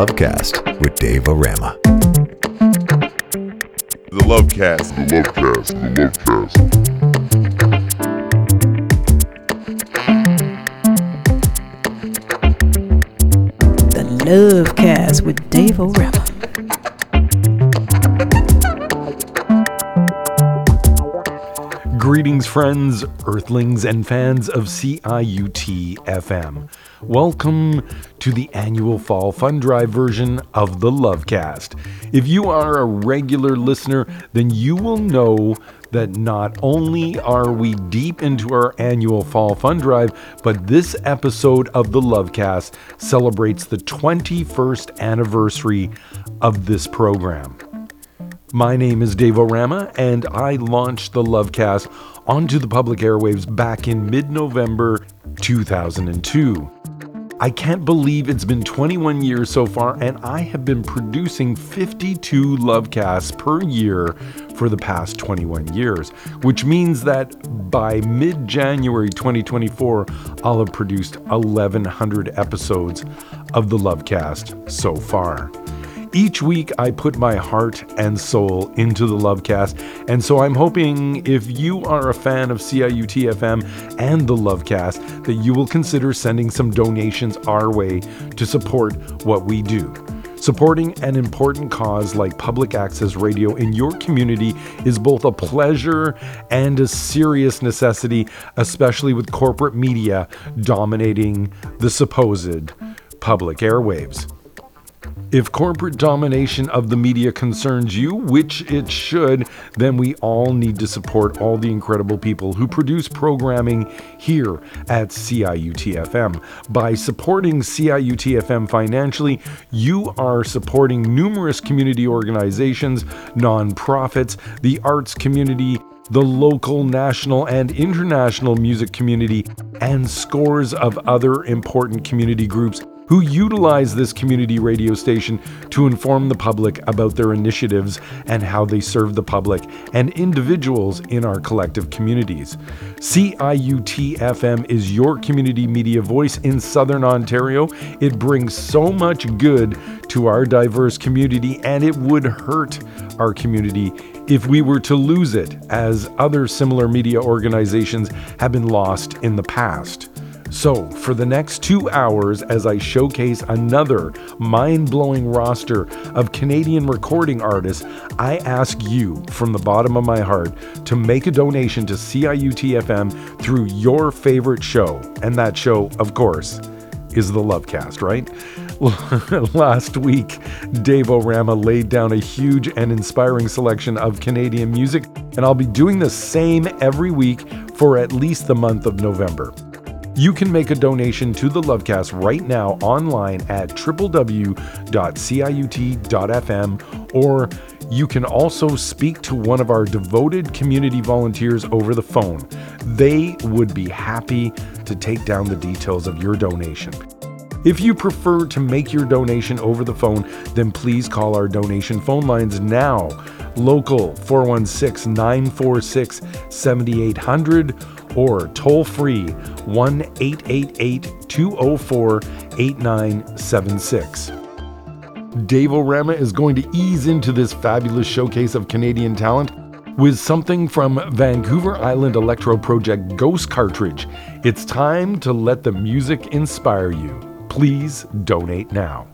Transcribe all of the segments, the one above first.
Lovecast with Dave O Rama. The Lovecast. The Lovecast. The Lovecast. The Lovecast with Dave O'Rama. Greetings, friends, earthlings, and fans of CIUT FM. Welcome to the annual Fall Fund Drive version of the Lovecast. If you are a regular listener, then you will know that not only are we deep into our annual Fall Fund Drive, but this episode of the Lovecast celebrates the 21st anniversary of this program. My name is Dave Orama, and I launched the Lovecast onto the public airwaves back in mid November 2002. I can't believe it's been 21 years so far, and I have been producing 52 Lovecasts per year for the past 21 years, which means that by mid January 2024, I'll have produced 1,100 episodes of the Lovecast so far. Each week, I put my heart and soul into the Lovecast, and so I'm hoping if you are a fan of CIUT FM and the Lovecast, that you will consider sending some donations our way to support what we do. Supporting an important cause like public access radio in your community is both a pleasure and a serious necessity, especially with corporate media dominating the supposed public airwaves. If corporate domination of the media concerns you, which it should, then we all need to support all the incredible people who produce programming here at CIUT FM. By supporting CIUT FM financially, you are supporting numerous community organizations, nonprofits, the arts community, the local, national, and international music community, and scores of other important community groups who utilize this community radio station to inform the public about their initiatives and how they serve the public and individuals in our collective communities. CIUT FM is your community media voice in Southern Ontario. It brings so much good to our diverse community, and it would hurt our community if we were to lose it, as other similar media organizations have been lost in the past. So, for the next two hours, as I showcase another mind blowing roster of Canadian recording artists, I ask you from the bottom of my heart to make a donation to CIUT FM through your favorite show. And that show, of course, is the Lovecast, right? Last week, Dave Orama laid down a huge and inspiring selection of Canadian music, and I'll be doing the same every week for at least the month of November. You can make a donation to the Lovecast right now online at www.ciut.fm, or you can also speak to one of our devoted community volunteers over the phone. They would be happy to take down the details of your donation. If you prefer to make your donation over the phone, then please call our donation phone lines now. Local 416 946 7800 or toll free 1 888 204 8976. Dave Orama is going to ease into this fabulous showcase of Canadian talent with something from Vancouver Island electro project Ghost Cartridge. It's time to let the music inspire you. Please donate now.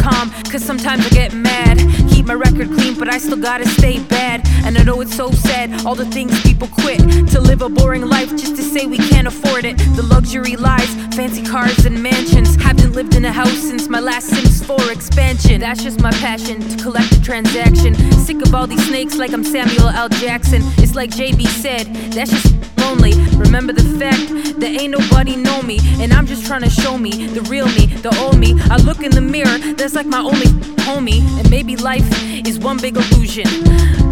Calm. Cause sometimes I get mad. Keep my record clean, but I still gotta stay bad. And I know it's so sad, all the things people quit to live a boring life just to say we can't afford it. The luxury lies, fancy cars and mansions. Haven't lived in a house since my last Sims 4 expansion. That's just my passion to collect a transaction. Sick of all these snakes like I'm Samuel L. Jackson. It's like JB said, that's just lonely. Remember the fact that ain't nobody know me, and I'm just trying to show me the real me, the old me. I look in the mirror, that's like my only homie, and maybe life is one big illusion.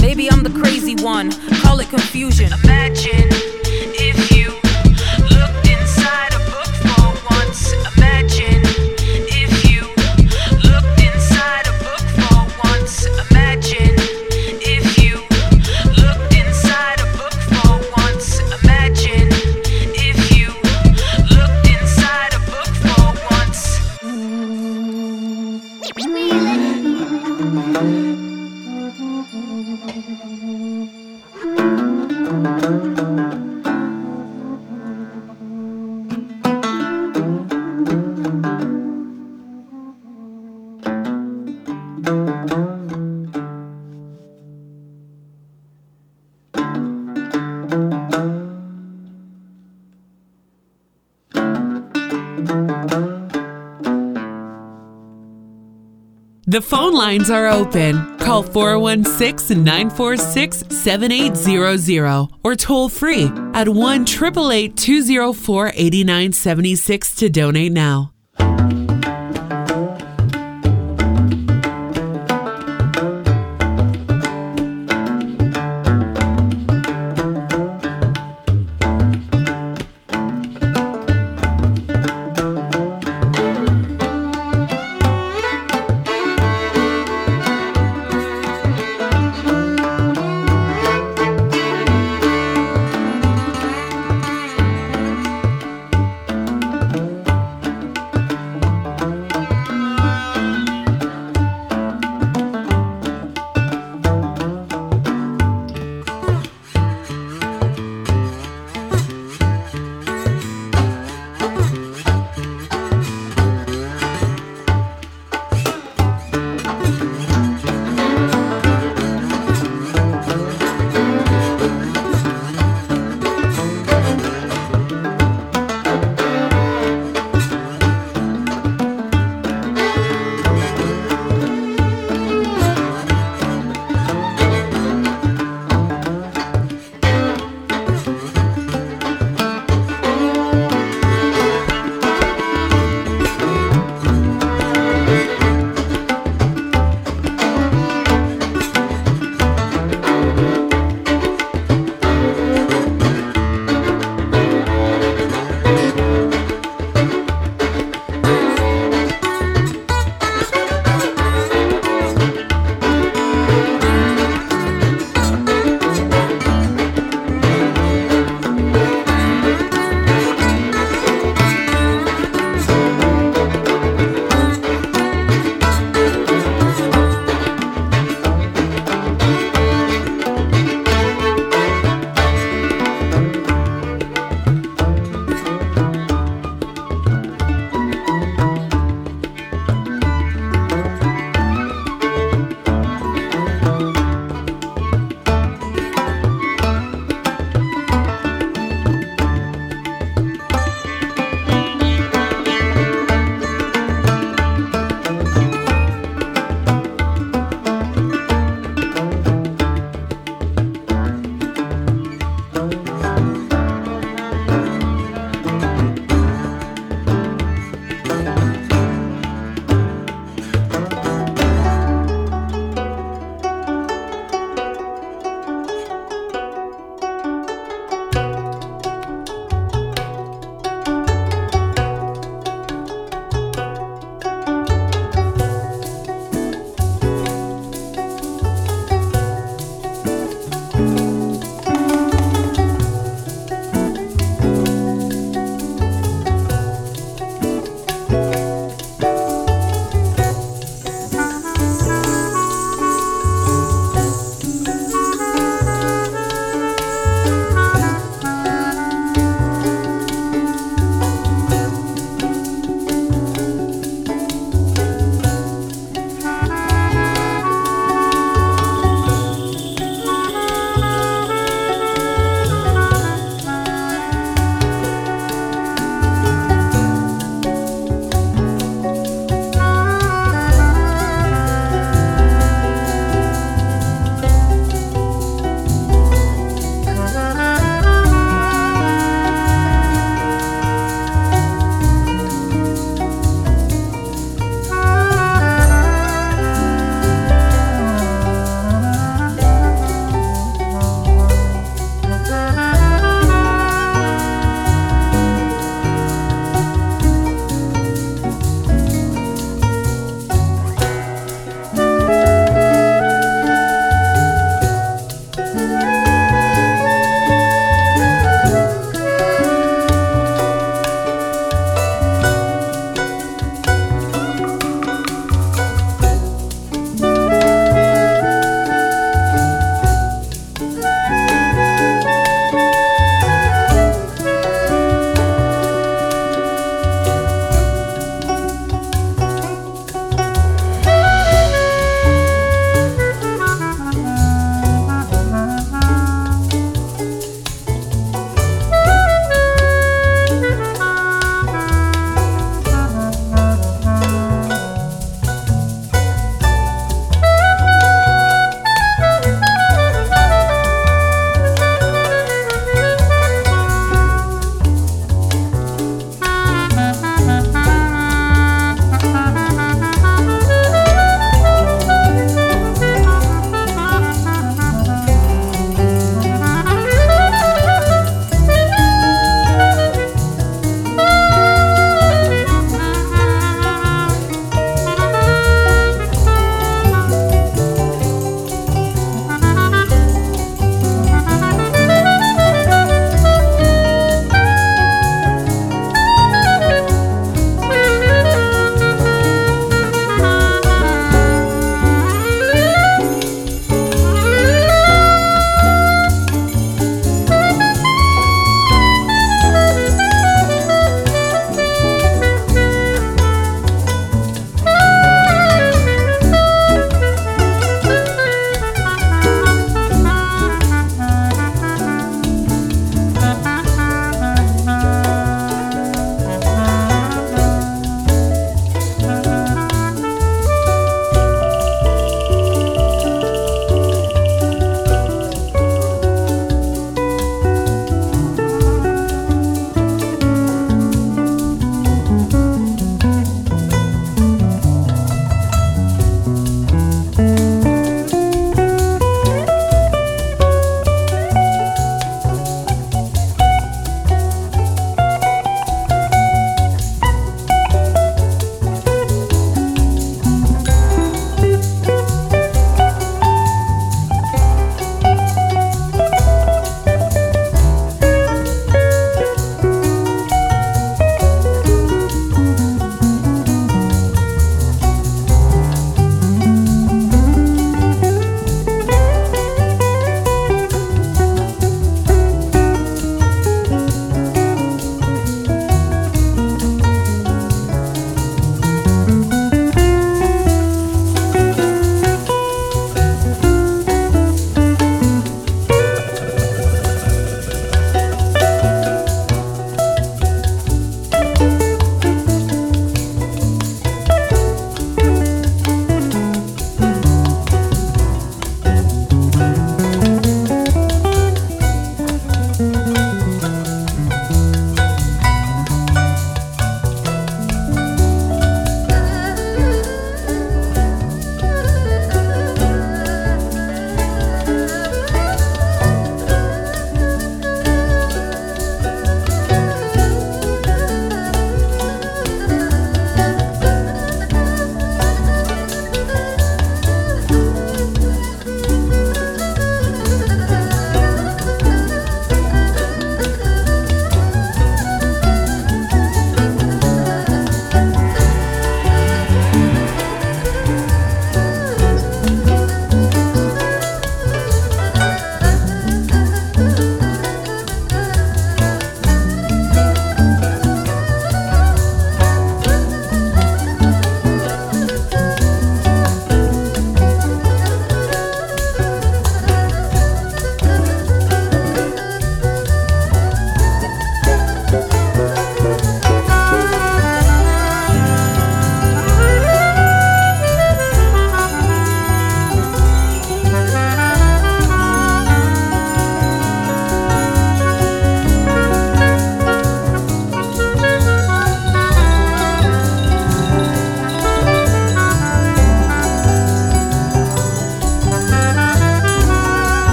Maybe I'm the crazy one, call it confusion. Imagine The phone lines are open. Call 416 946 7800 or toll free at 1 888 204 8976 to donate now.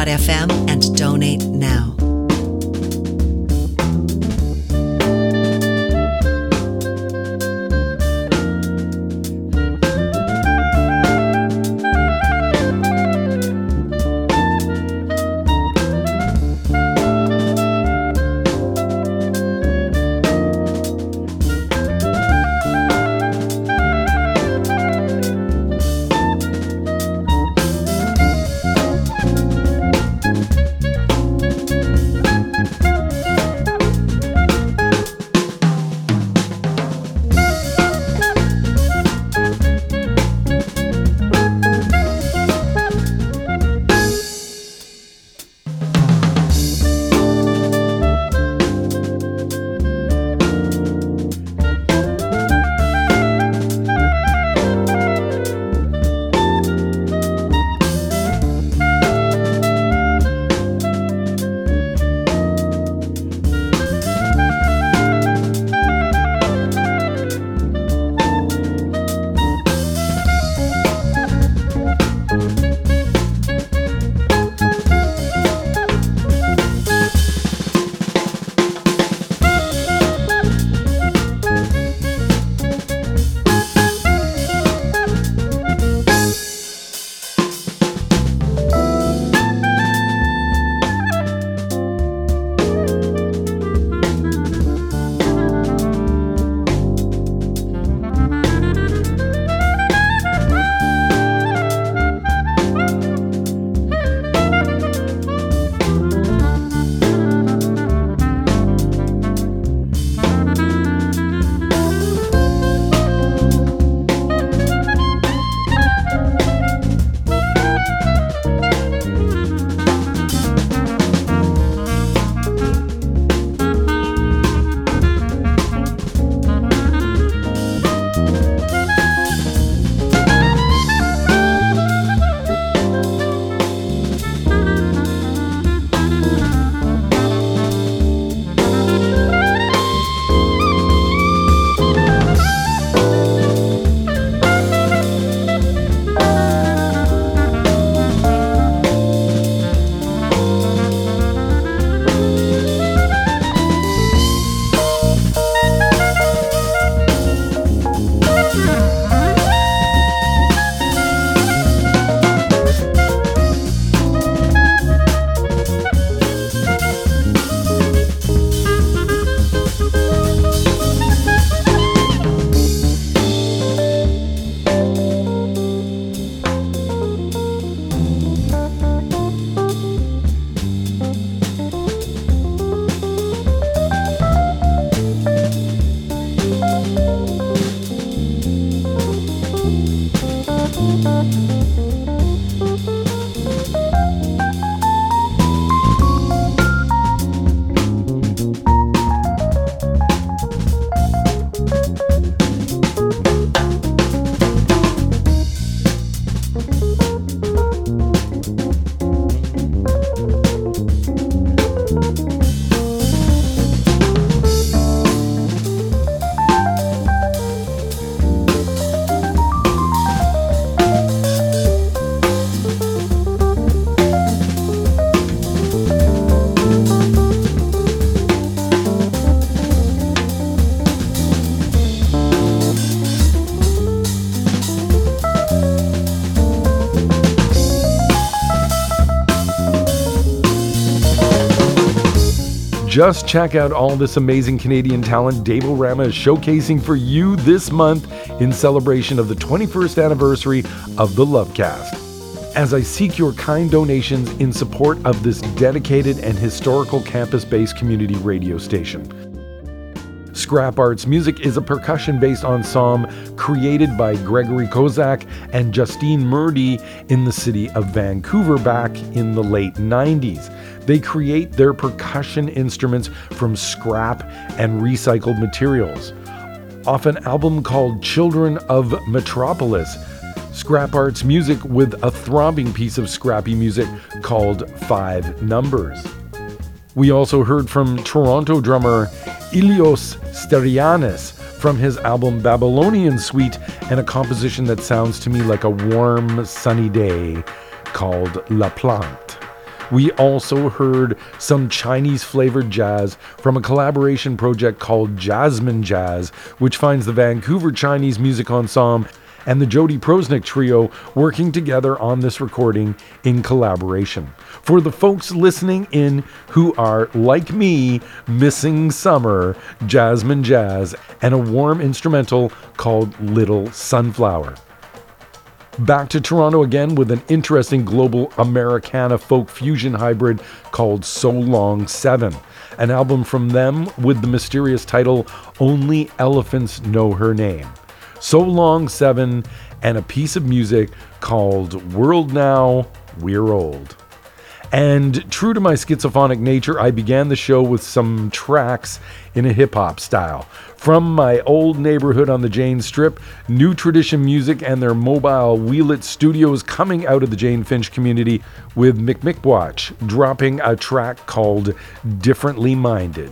ciut.fm Just check out all this amazing Canadian talent Dave Rama is showcasing for you this month in celebration of the 21st anniversary of the Lovecast. As I seek your kind donations in support of this dedicated and historical campus based community radio station. Scrap Arts Music is a percussion based ensemble created by Gregory Kozak and Justine Murdy in the city of Vancouver back in the late 90s. They create their percussion instruments from scrap and recycled materials. Off an album called Children of Metropolis, Scrap Arts music with a throbbing piece of scrappy music called Five Numbers. We also heard from Toronto drummer Ilios Steryannis from his album Babylonian Suite and a composition that sounds to me like a warm, sunny day called La Plante. We also heard some Chinese flavored jazz from a collaboration project called Jasmine Jazz, which finds the Vancouver Chinese Music Ensemble and the Jodi Proznick Trio working together on this recording in collaboration. For the folks listening in who are, like me, missing summer, Jasmine Jazz, and a warm instrumental called Little Sunflower. Back to Toronto again with an interesting global Americana folk fusion hybrid called So Long 7, an album from them with the mysterious title Only Elephants Know Her Name. So Long 7 and a piece of music called World Now, We're Old. And true to my schizophrenic nature, I began the show with some tracks in a hip hop style. From my old neighborhood on the Jane Strip, New Tradition Music and their mobile Wheel It studios coming out of the Jane Finch community with McMcWatch dropping a track called Differently Minded.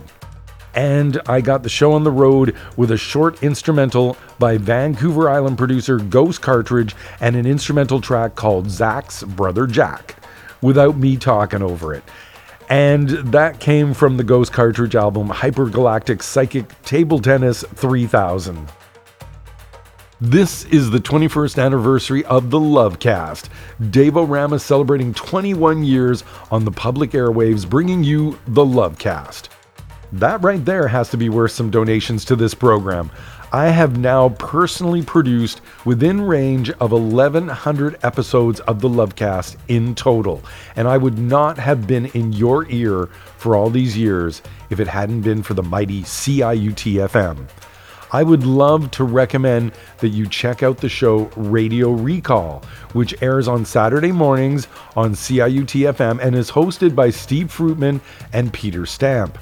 And I got the show on the road with a short instrumental by Vancouver Island producer Ghost Cartridge and an instrumental track called Zach's Brother Jack without me talking over it. And that came from the Ghost Cartridge album Hypergalactic Psychic Table Tennis 3000. This is the 21st anniversary of the Lovecast. Dave Rama celebrating 21 years on the public airwaves, bringing you the Lovecast. That right there has to be worth some donations to this program. I have now personally produced within range of 1100 episodes of the Lovecast in total, and I would not have been in your ear for all these years if it hadn't been for the mighty CIUT FM. I would love to recommend that you check out the show Radio Recall, which airs on Saturday mornings on CIUT FM and is hosted by Steve Fruitman and Peter Stamp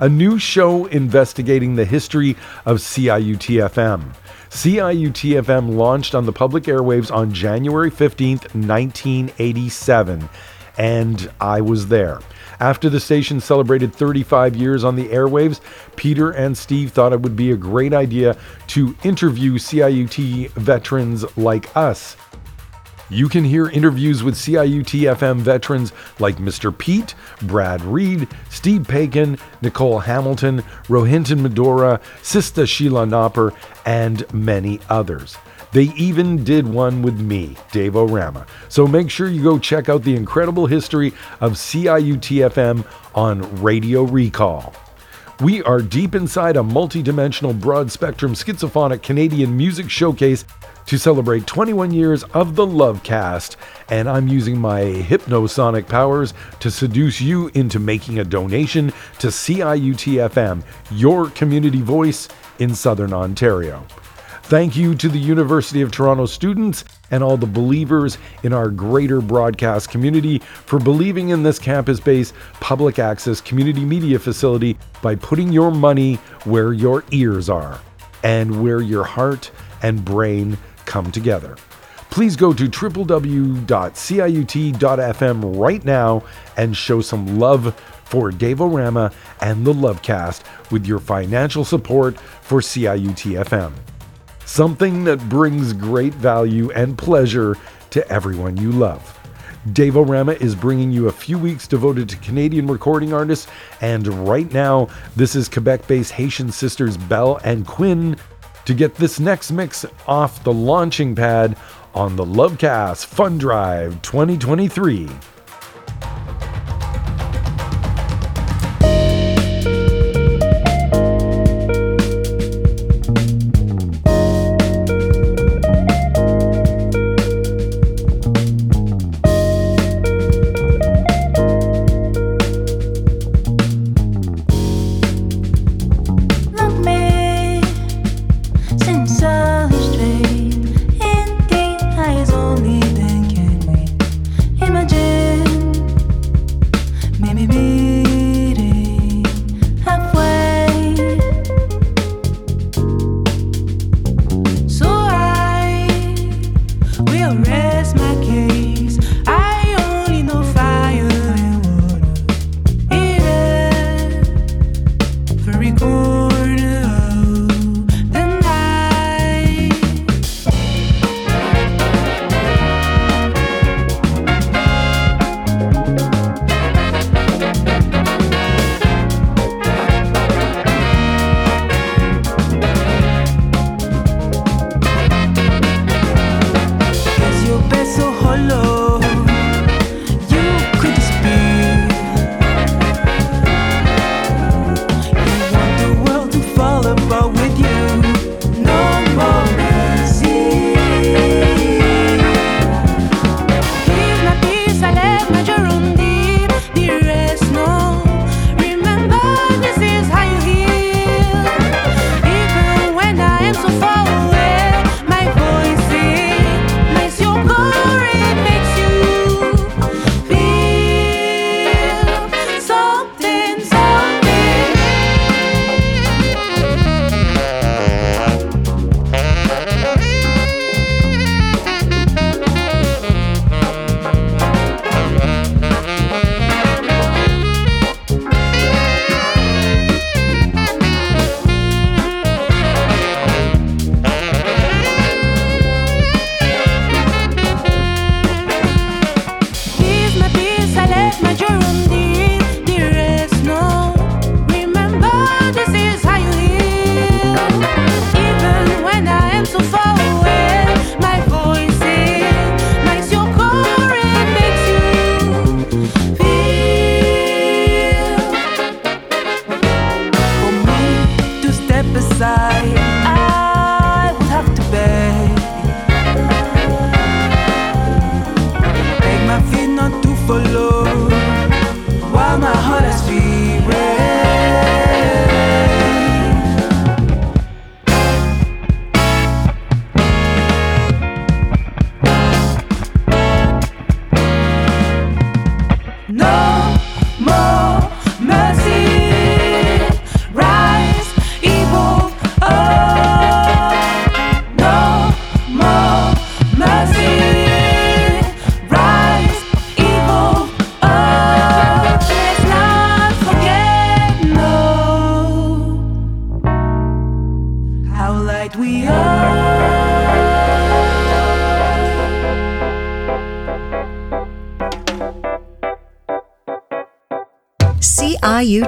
a new show investigating the history of CIUT-FM. CIUT-FM launched on the public airwaves on January 15th, 1987, and I was there. After the station celebrated 35 years on the airwaves, Peter and Steve thought it would be a great idea to interview CIUT veterans like us. You can hear interviews with CIUT FM veterans like Mr. Pete, Brad Reed, Steve Paikin, Nicole Hamilton, Rohinton Medhora, Sista Sheila Nopper, and many others. They even did one with me, Dave O'Rama. So make sure you go check out the incredible history of CIUT FM on Radio Recall. We are deep inside a multi-dimensional broad spectrum schizophrenic Canadian music showcase to celebrate 21 years of the Lovecast, and I'm using my hypnosonic powers to seduce you into making a donation to CIUT FM, your community voice in Southern Ontario. Thank you to the University of Toronto students and all the believers in our greater broadcast community for believing in this campus based public access community media facility by putting your money where your ears are and where your heart and brain come together. Please go to www.ciut.fm right now and show some love for Dave Rama and the Lovecast with your financial support for CIUT FM. Something that brings great value and pleasure to everyone you love. Dave Rama is bringing you a few weeks devoted to Canadian recording artists, and right now, this is Quebec based Haitian sisters Bel and Quinn to get this next mix off the launching pad on the Lovecast Fun Drive 2023.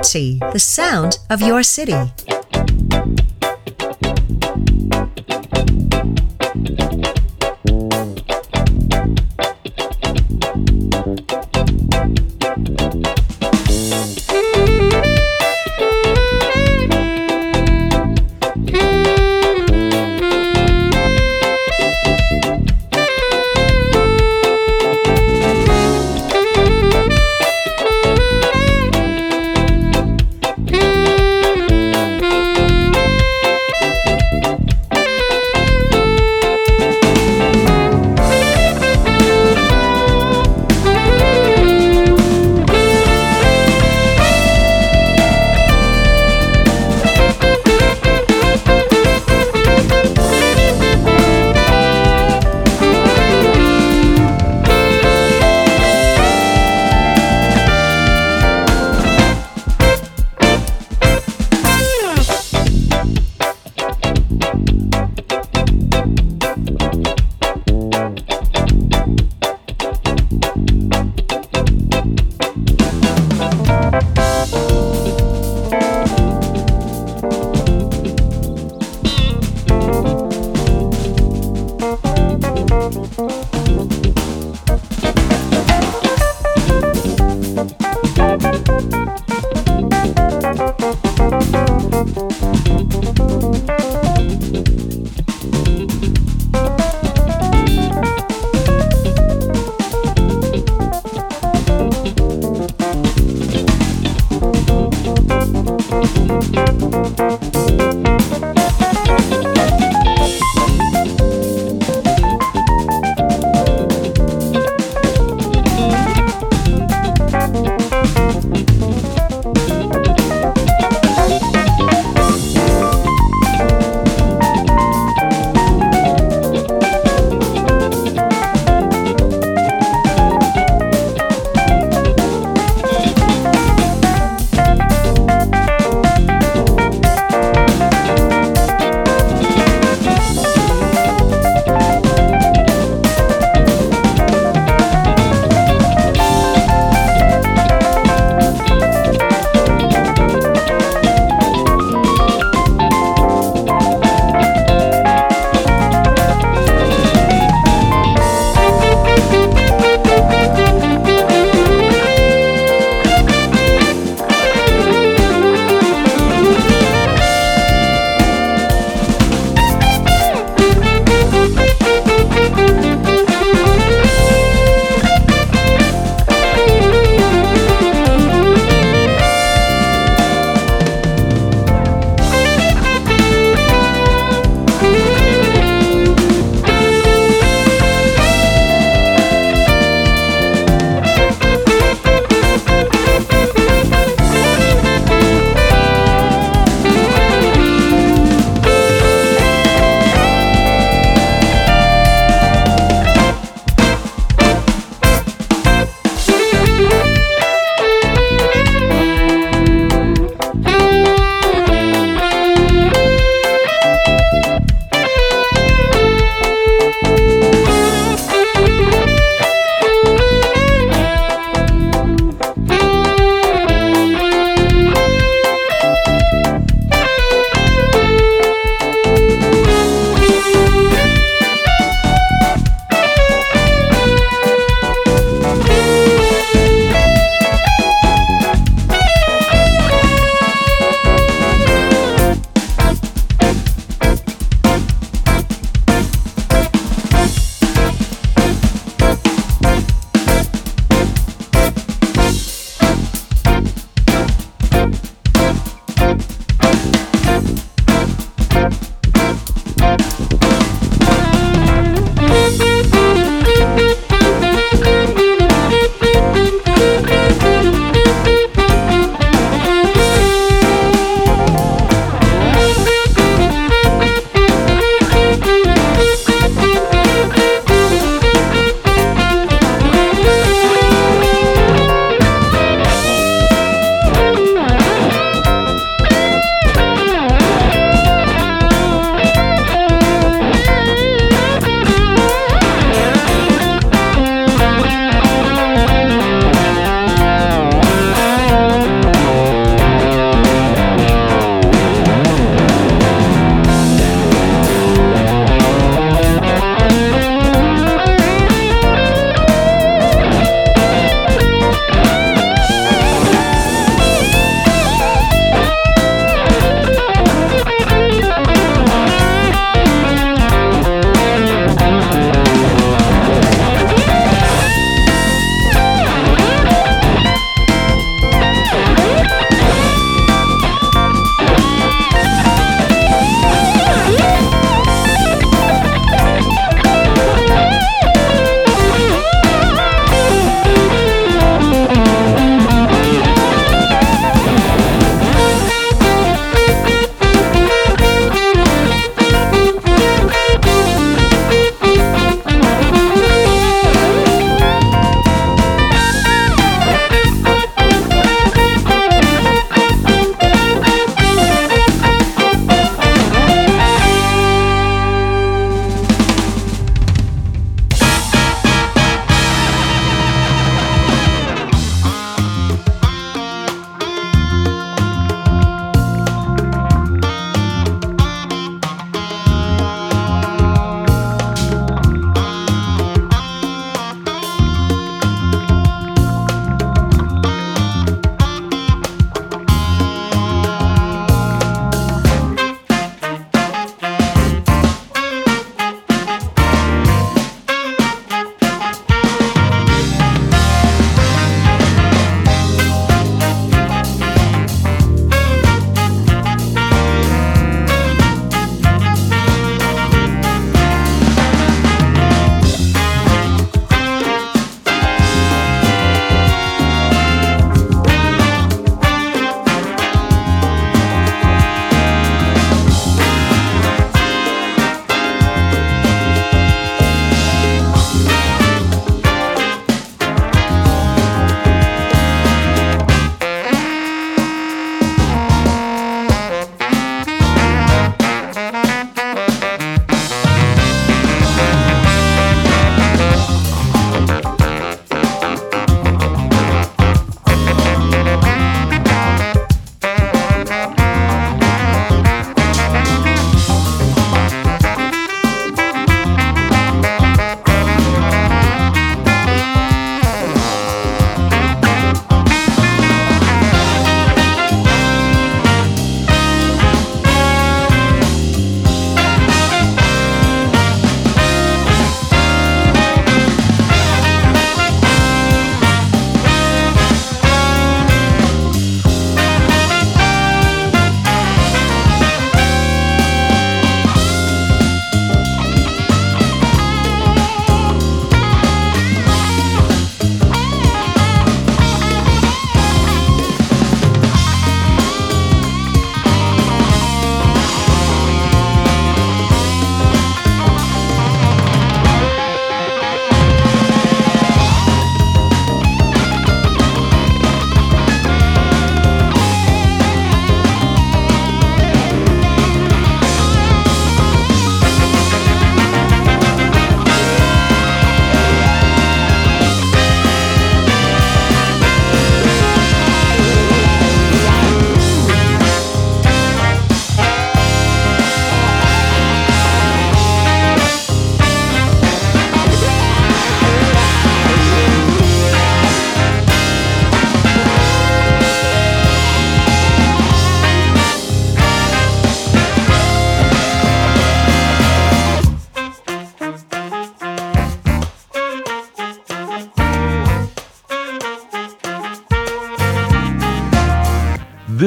CIUT, the sound of your city.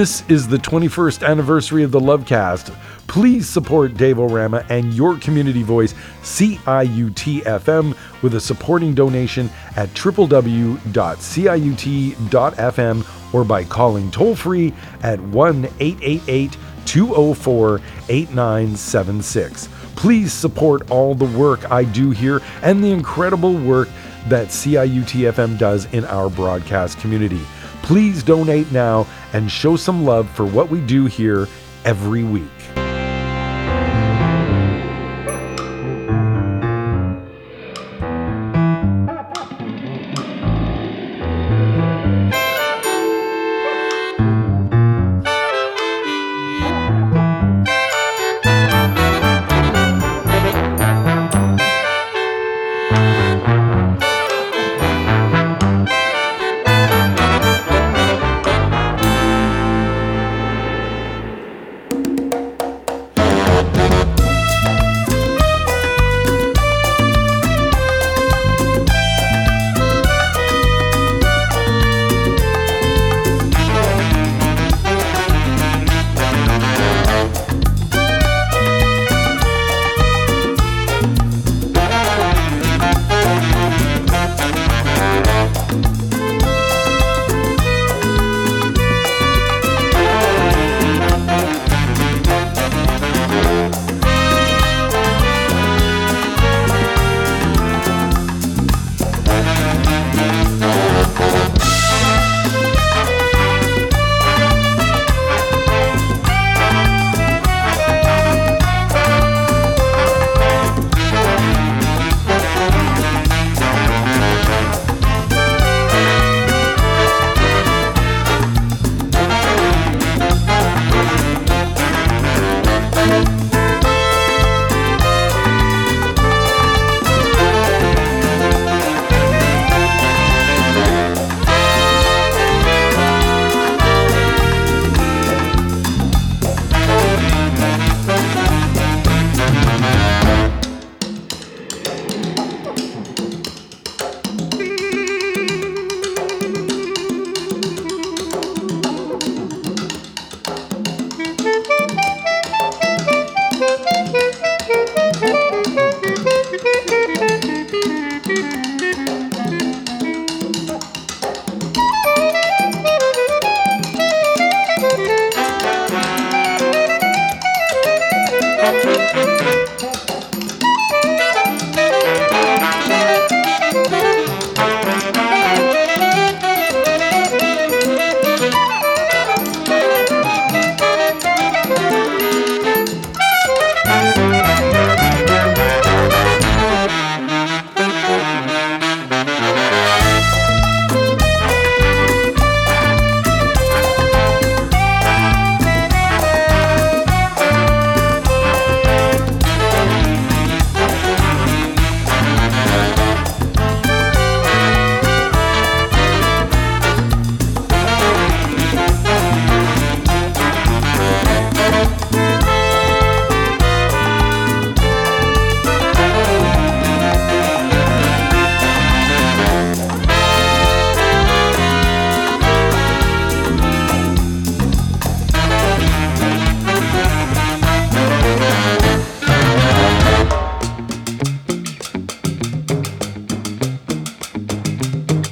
This is the 21st anniversary of the Lovecast. Please support Dave Orama and your community voice, CIUT-FM, with a supporting donation at www.ciut.fm or by calling toll free at 1 888 204 8976. Please support all the work I do here and the incredible work that CIUT-FM does in our broadcast community. Please donate now and show some love for what we do here every week.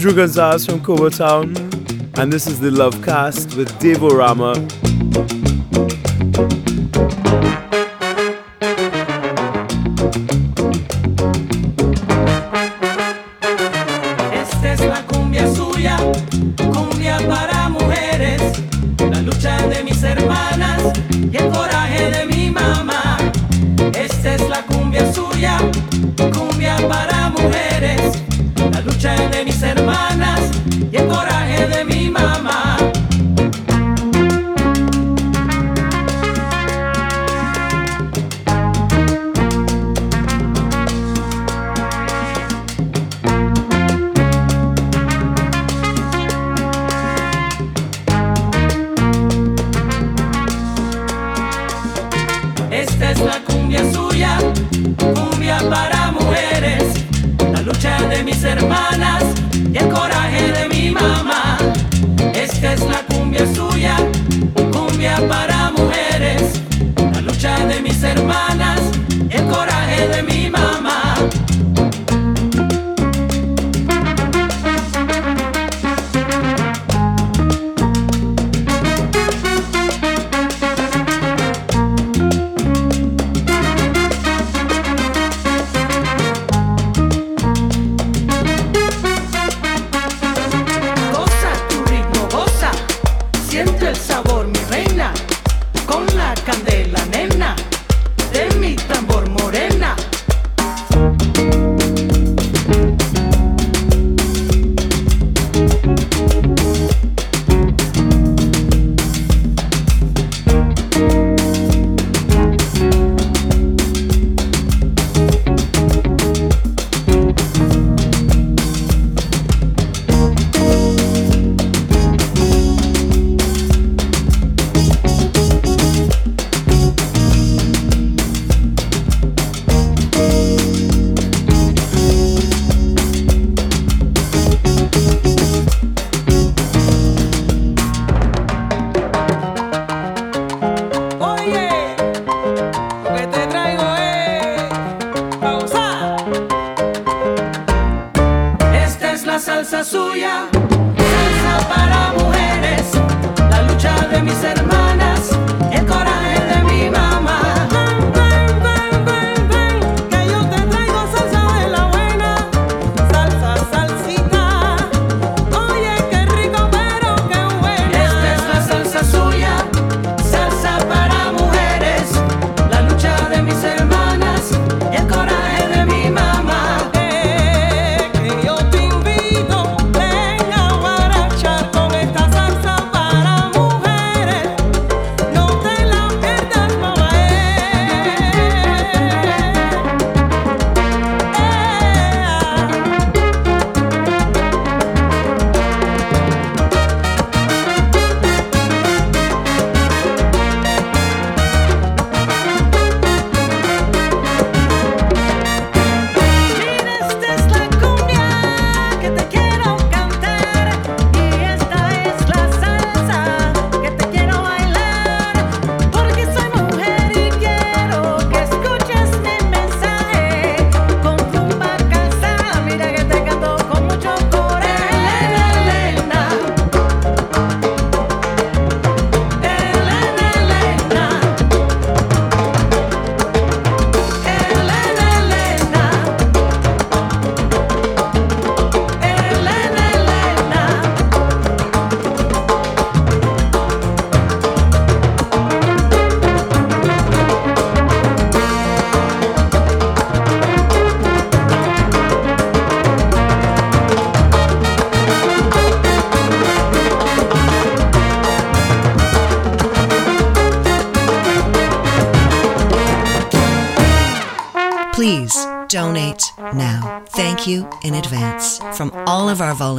Drew Gonzalez from Kobo Town, and this is the Lovecast with Dave Orama.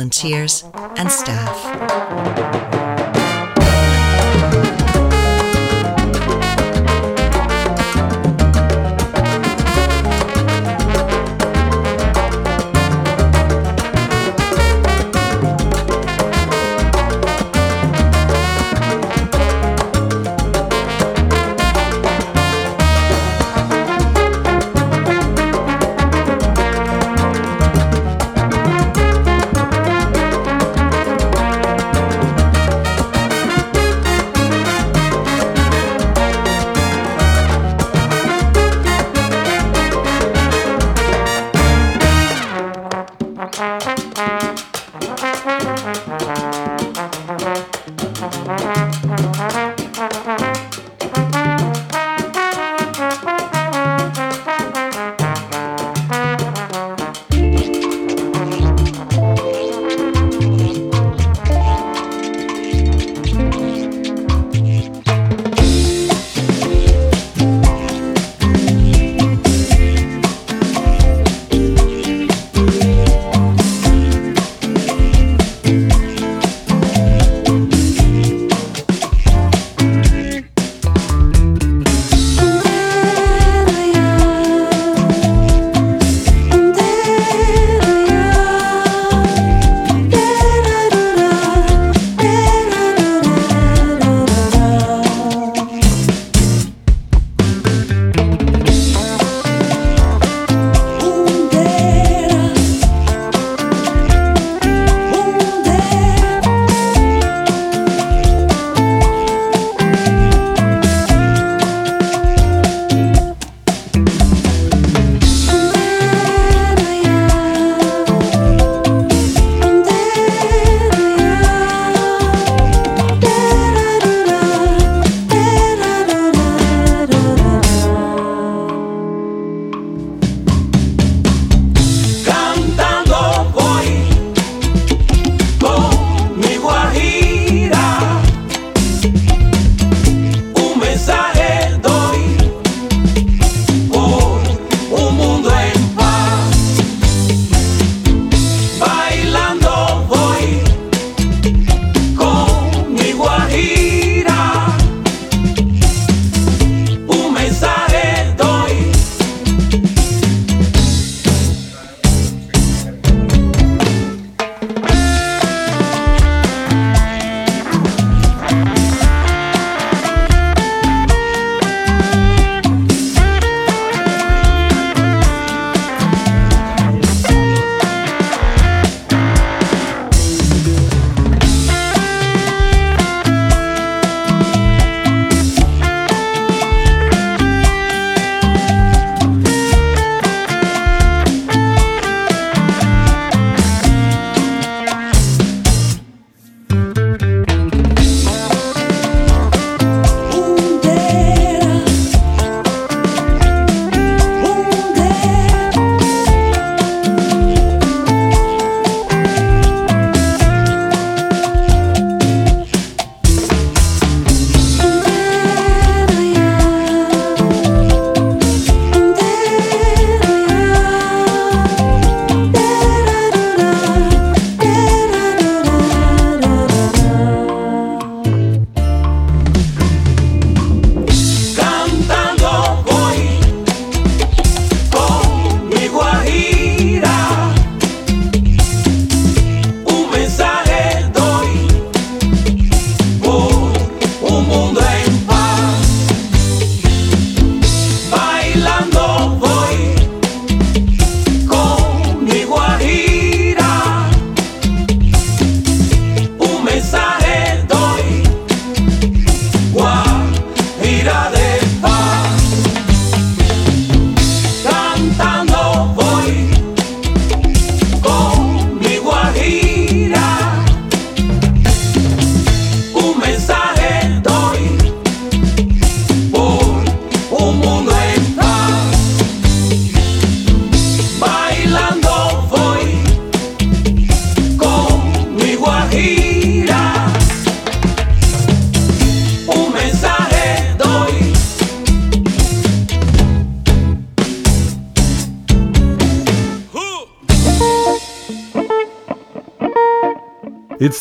Volunteers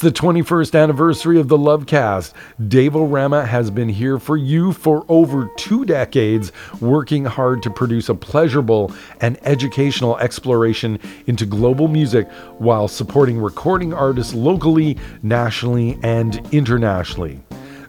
It's the 21st anniversary of the Lovecast. Dave Orama has been here for you for over two decades, working hard to produce a pleasurable and educational exploration into global music while supporting recording artists locally, nationally, and internationally.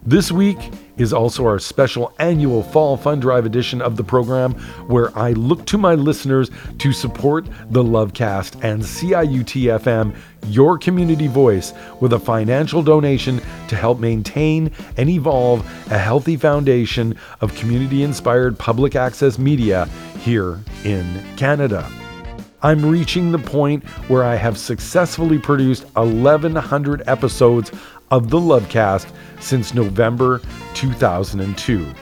This week is also our special annual Fall Fund Drive edition of the program, where I look to my listeners to support the Lovecast and CIUT FM, your community voice, with a financial donation to help maintain and evolve a healthy foundation of community inspired public access media here in Canada. I'm reaching the point where I have successfully produced 1,100 episodes of the Lovecast since November 2002.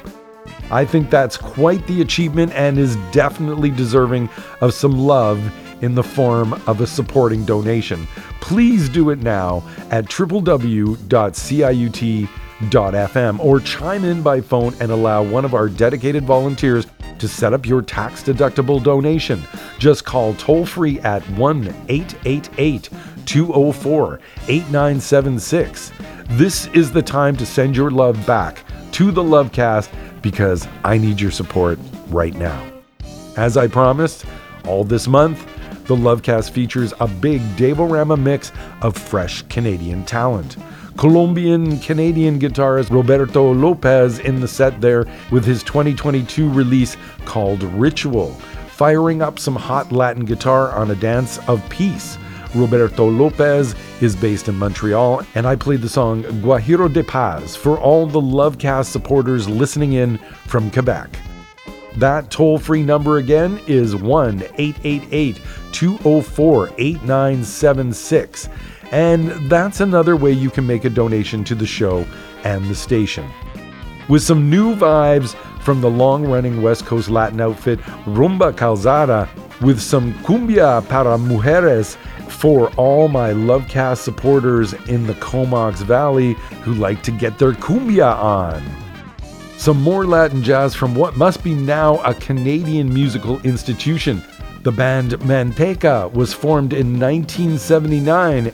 I think that's quite the achievement and is definitely deserving of some love in the form of a supporting donation. Please do it now at www.ciut.fm or chime in by phone and allow one of our dedicated volunteers to set up your tax deductible donation. Just call toll free at 1 888 204 8976. This is the time to send your love back to the Lovecast because I need your support right now. As I promised, all this month, the Lovecast features a big Dave-O-Rama mix of fresh Canadian talent. Colombian Canadian guitarist Roberto Lopez in the set there with his 2022 release called Ritual, firing up some hot Latin guitar on a dance of peace. Roberto Lopez is based in Montreal, and I played the song Guajira de Paz for all the Lovecast supporters listening in from Quebec. That toll free number again is 1 888 204 8976. And that's another way you can make a donation to the show and the station. With some new vibes from the long running West Coast Latin outfit Rumba Calzada, with some cumbia para mujeres for all my Lovecast supporters in the Comox Valley who like to get their cumbia on. Some more Latin jazz from what must be now a Canadian musical institution. The band Manteca was formed in 1979,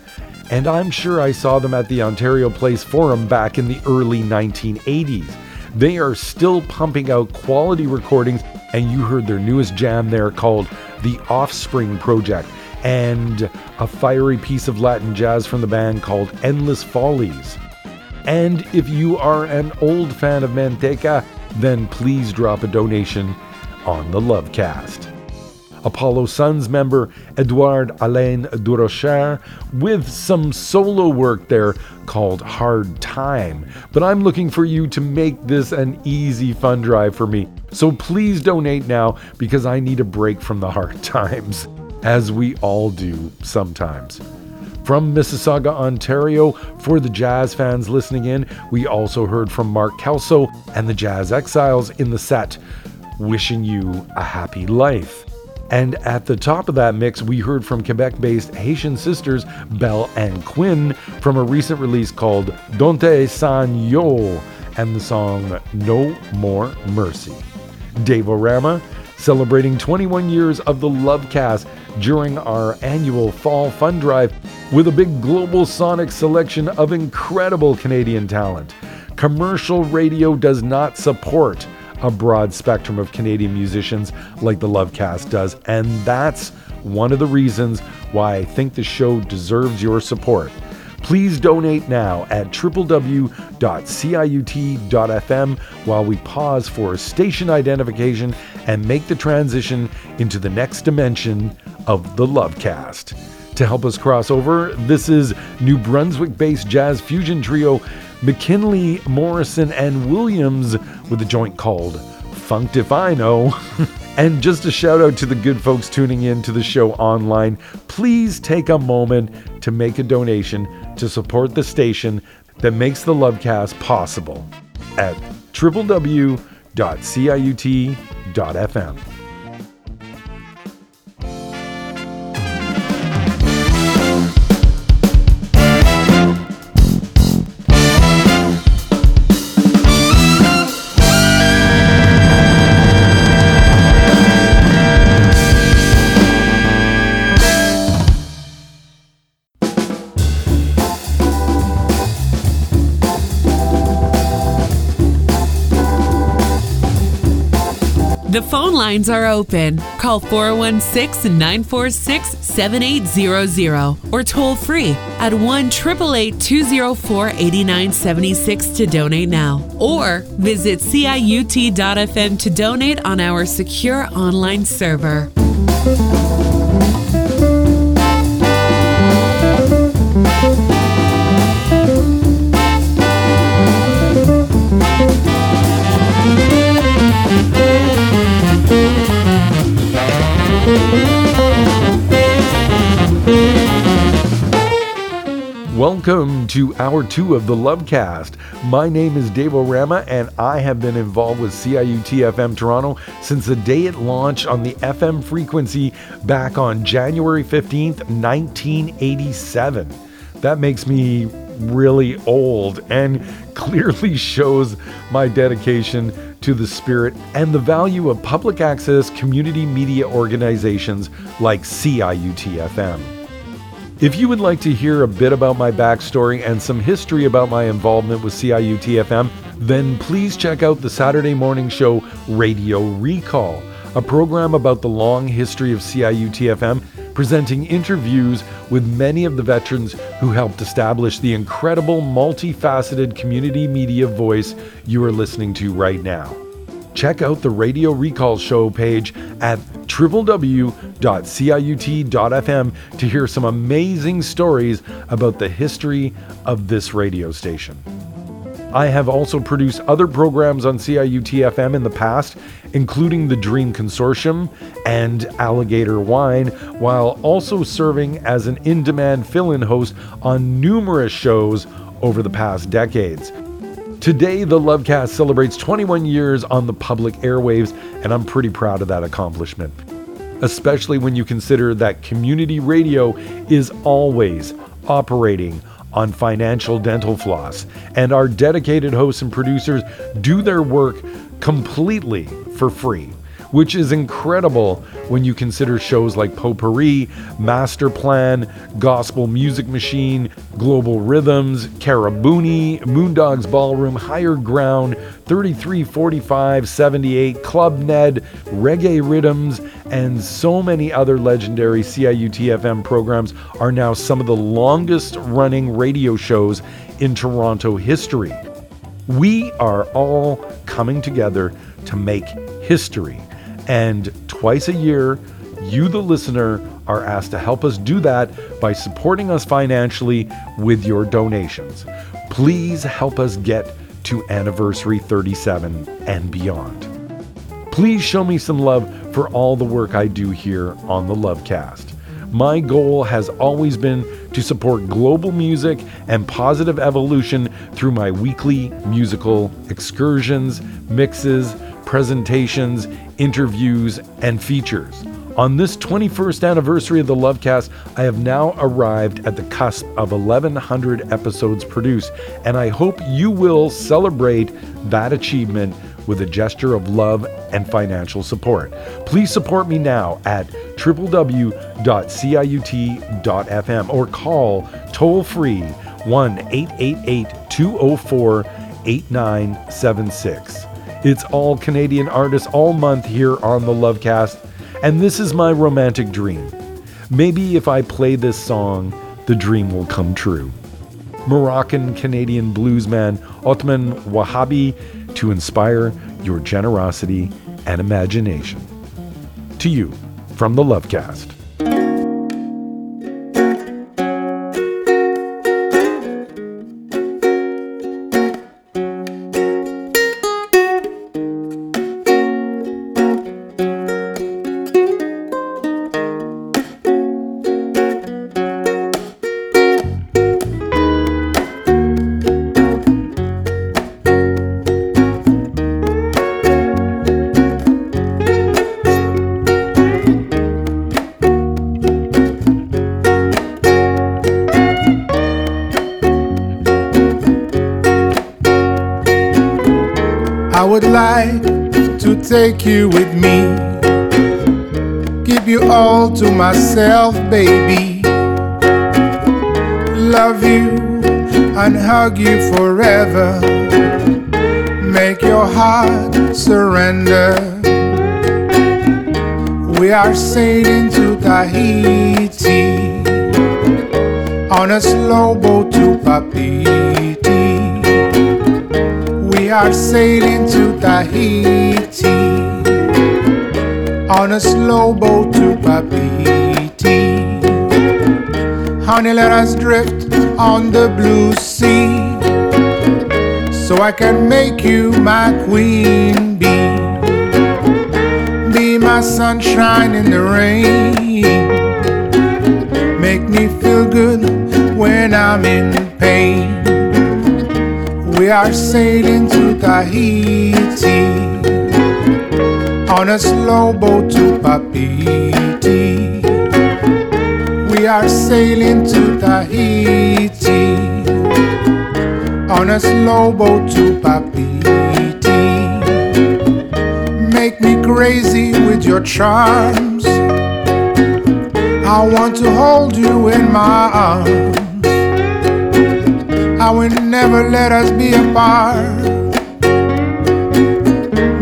and I'm sure I saw them at the Ontario Place Forum back in the early 1980s. They are still pumping out quality recordings, and you heard their newest jam there called The Offspring Project, and a fiery piece of Latin jazz from the band called Endless Follies. And if you are an old fan of Manteca, then please drop a donation on the Lovecast. Apollo Suns member Edouard Alain Durocher with some solo work there called Hard Time. But I'm looking for you to make this an easy fun drive for me. So please donate now because I need a break from the hard times, as we all do sometimes. From Mississauga, Ontario, for the jazz fans listening in, we also heard from Mark Kelso and the Jazz Exiles in the set, wishing you a happy life. And at the top of that mix, we heard from Quebec based Haitian sisters Bel and Quinn from a recent release called Donte San Yo and the song No More Mercy. Dave Orama celebrating 21 years of the Lovecast during our annual Fall Fund Drive with a big global sonic selection of incredible Canadian talent. Commercial radio does not support a broad spectrum of Canadian musicians like the Lovecast does, and that's one of the reasons why I think the show deserves your support. Please donate now at www.ciut.fm while we pause for station identification and make the transition into the next dimension of the Lovecast. To help us cross over, this is New Brunswick based jazz fusion trio McKinley, Morrison, and Williams with a joint called Funked If I Know. and just a shout out to the good folks tuning in to the show online. Please take a moment to make a donation to support the station that makes the Lovecast possible at www.ciut.fm. lines are open. Call 416 946 7800 or toll free at 1 888 204 8976 to donate now. Or visit CIUT.FM to donate on our secure online server. Welcome to hour two of the Lovecast. My name is Dave Orama, and I have been involved with CIUT FM Toronto since the day it launched on the FM frequency back on January 15th, 1987. That makes me really old and clearly shows my dedication to the spirit and the value of public access community media organizations like CIUT FM. If you would like to hear a bit about my backstory and some history about my involvement with CIUT FM, then please check out the Saturday morning show Radio Recall, a program about the long history of CIUT FM, presenting interviews with many of the veterans who helped establish the incredible multifaceted community media voice you are listening to right now check out the Radio Recall Show page at www.ciut.fm to hear some amazing stories about the history of this radio station. I have also produced other programs on CIUT FM in the past, including the Dream Consortium and Alligator Wine, while also serving as an in demand fill in host on numerous shows over the past decades. Today, the Lovecast celebrates 21 years on the public airwaves, and I'm pretty proud of that accomplishment. Especially when you consider that community radio is always operating on financial dental floss, and our dedicated hosts and producers do their work completely for free which is incredible when you consider shows like Potpourri, Master Plan, Gospel Music Machine, Global Rhythms, Karaboonie, Moondogs Ballroom, Higher Ground, 3345, 78, Club Ned, Reggae Rhythms, and so many other legendary CIUT FM programs are now some of the longest running radio shows in Toronto history. We are all coming together to make history. And twice a year, you, the listener, are asked to help us do that by supporting us financially with your donations. Please help us get to anniversary 37 and beyond. Please show me some love for all the work I do here on the Lovecast. My goal has always been to support global music and positive evolution through my weekly musical excursions, mixes, presentations, interviews, and features. On this 21st anniversary of the Lovecast, I have now arrived at the cusp of 1,100 episodes produced, and I hope you will celebrate that achievement with a gesture of love and financial support. Please support me now at www.ciut.fm or call toll free 1 888 204 8976. It's all Canadian artists all month here on the Lovecast, and this is my romantic dream. Maybe if I play this song, the dream will come true. Moroccan Canadian bluesman Othman Wahabi to inspire your generosity and imagination. To you from the Lovecast. Take you with me. Give you all to myself, baby. Love you and hug you forever. Make your heart surrender. We are sailing to Tahiti on a slow boat to Papeete. We are sailing to Tahiti on a slow boat to Papeete. Honey, let us drift on the blue sea so I can make you my queen bee. Be my sunshine in the rain. Make me feel good when I'm in pain. We are sailing to Tahiti on a slow boat to Papeete. We are sailing to Tahiti on a slow boat to Papeete. Make me crazy with your charms. I want to hold you in my arms. I will never let us be apart.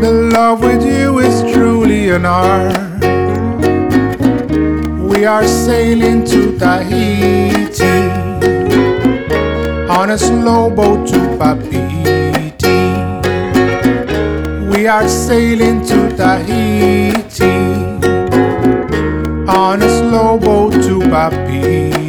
The love with you art. We are sailing to Tahiti on a slow boat to Papeete. We are sailing to Tahiti on a slow boat to Papeete.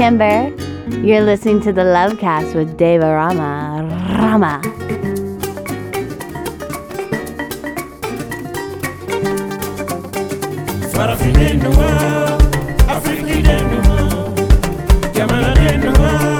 Kimber. You're listening to the Lovecast with Dave O'Rama. Rama. Farafinenua, Afrikidenua, Jamanadenua,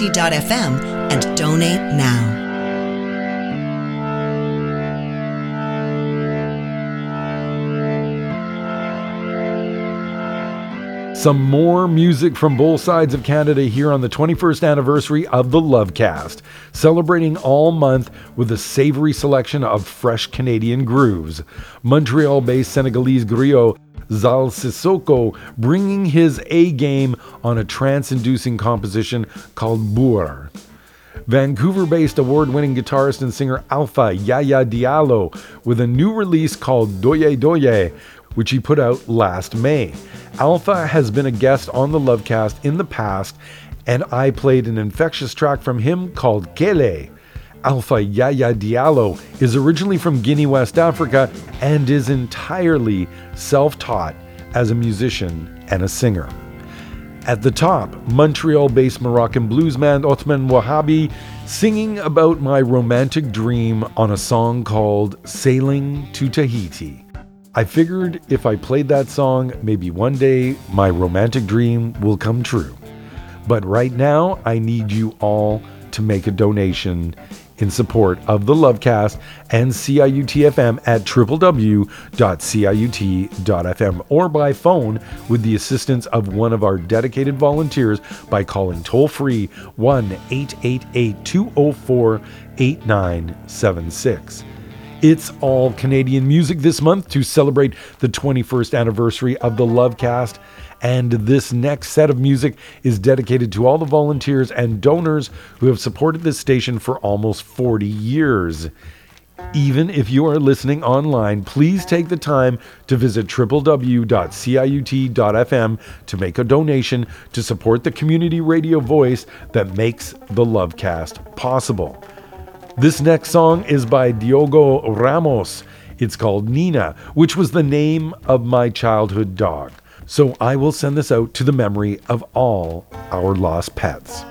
CIUT.FM and donate now. Some more music from both sides of Canada here on the 21st anniversary of the Lovecast, celebrating all month with a savory selection of fresh Canadian grooves. Montreal based Senegalese griot Zal Sissokho bringing his A game on a trance inducing composition called Bourr. Vancouver based award winning guitarist and singer Alpha Yaya Diallo with a new release called Doye Doye, which he put out last May. Alpha has been a guest on the Lovecast in the past, and I played an infectious track from him called Kele. Alpha Yaya Diallo is originally from Guinea, West Africa, and is entirely self taught as a musician and a singer. At the top, Montreal based Moroccan bluesman Othman Wahabi singing about my romantic dream on a song called Sailing to Tahiti. I figured if I played that song, maybe one day my romantic dream will come true. But right now, I need you all to make a donation in support of the Lovecast and CIUT-FM at www.ciut.fm or by phone with the assistance of one of our dedicated volunteers by calling toll free 1 888 204 8976. It's all Canadian music this month to celebrate the 21st anniversary of the Lovecast. And this next set of music is dedicated to all the volunteers and donors who have supported this station for almost 40 years. Even if you are listening online, please take the time to visit www.ciut.fm to make a donation to support the community radio voice that makes the Lovecast possible. This next song is by Diogo Ramos. It's called Nina, which was the name of my childhood dog. So I will send this out to the memory of all our lost pets.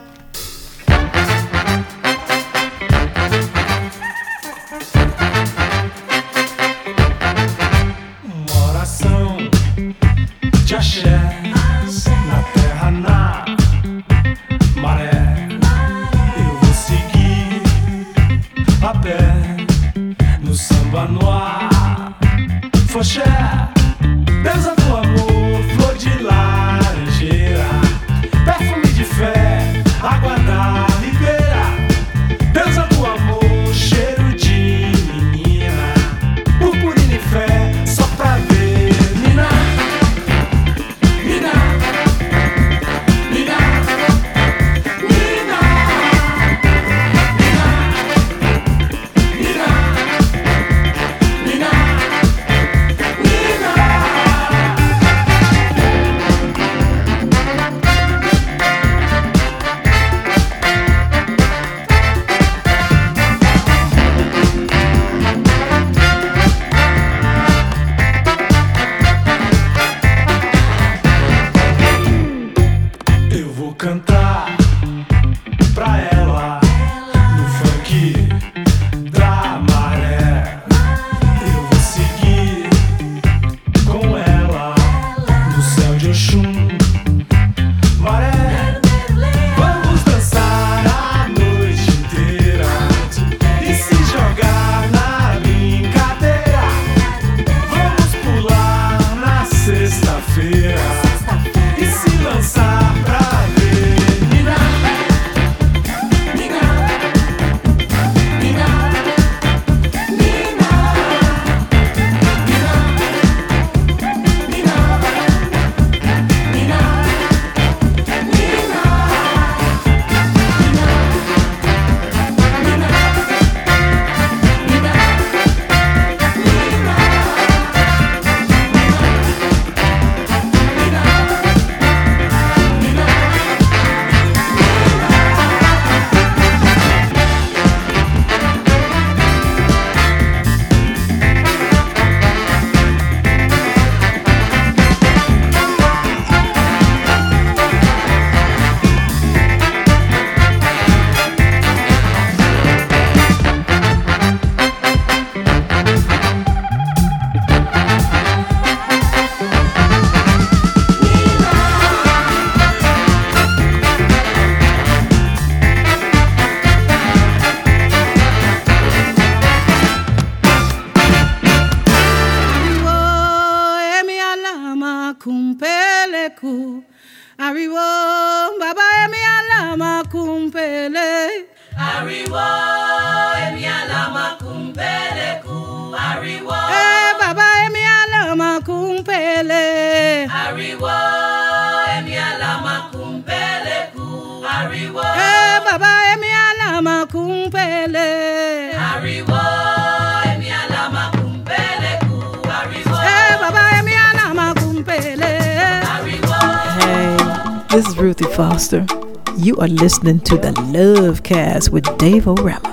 Listening to the Love Cast with Dave O'Rama.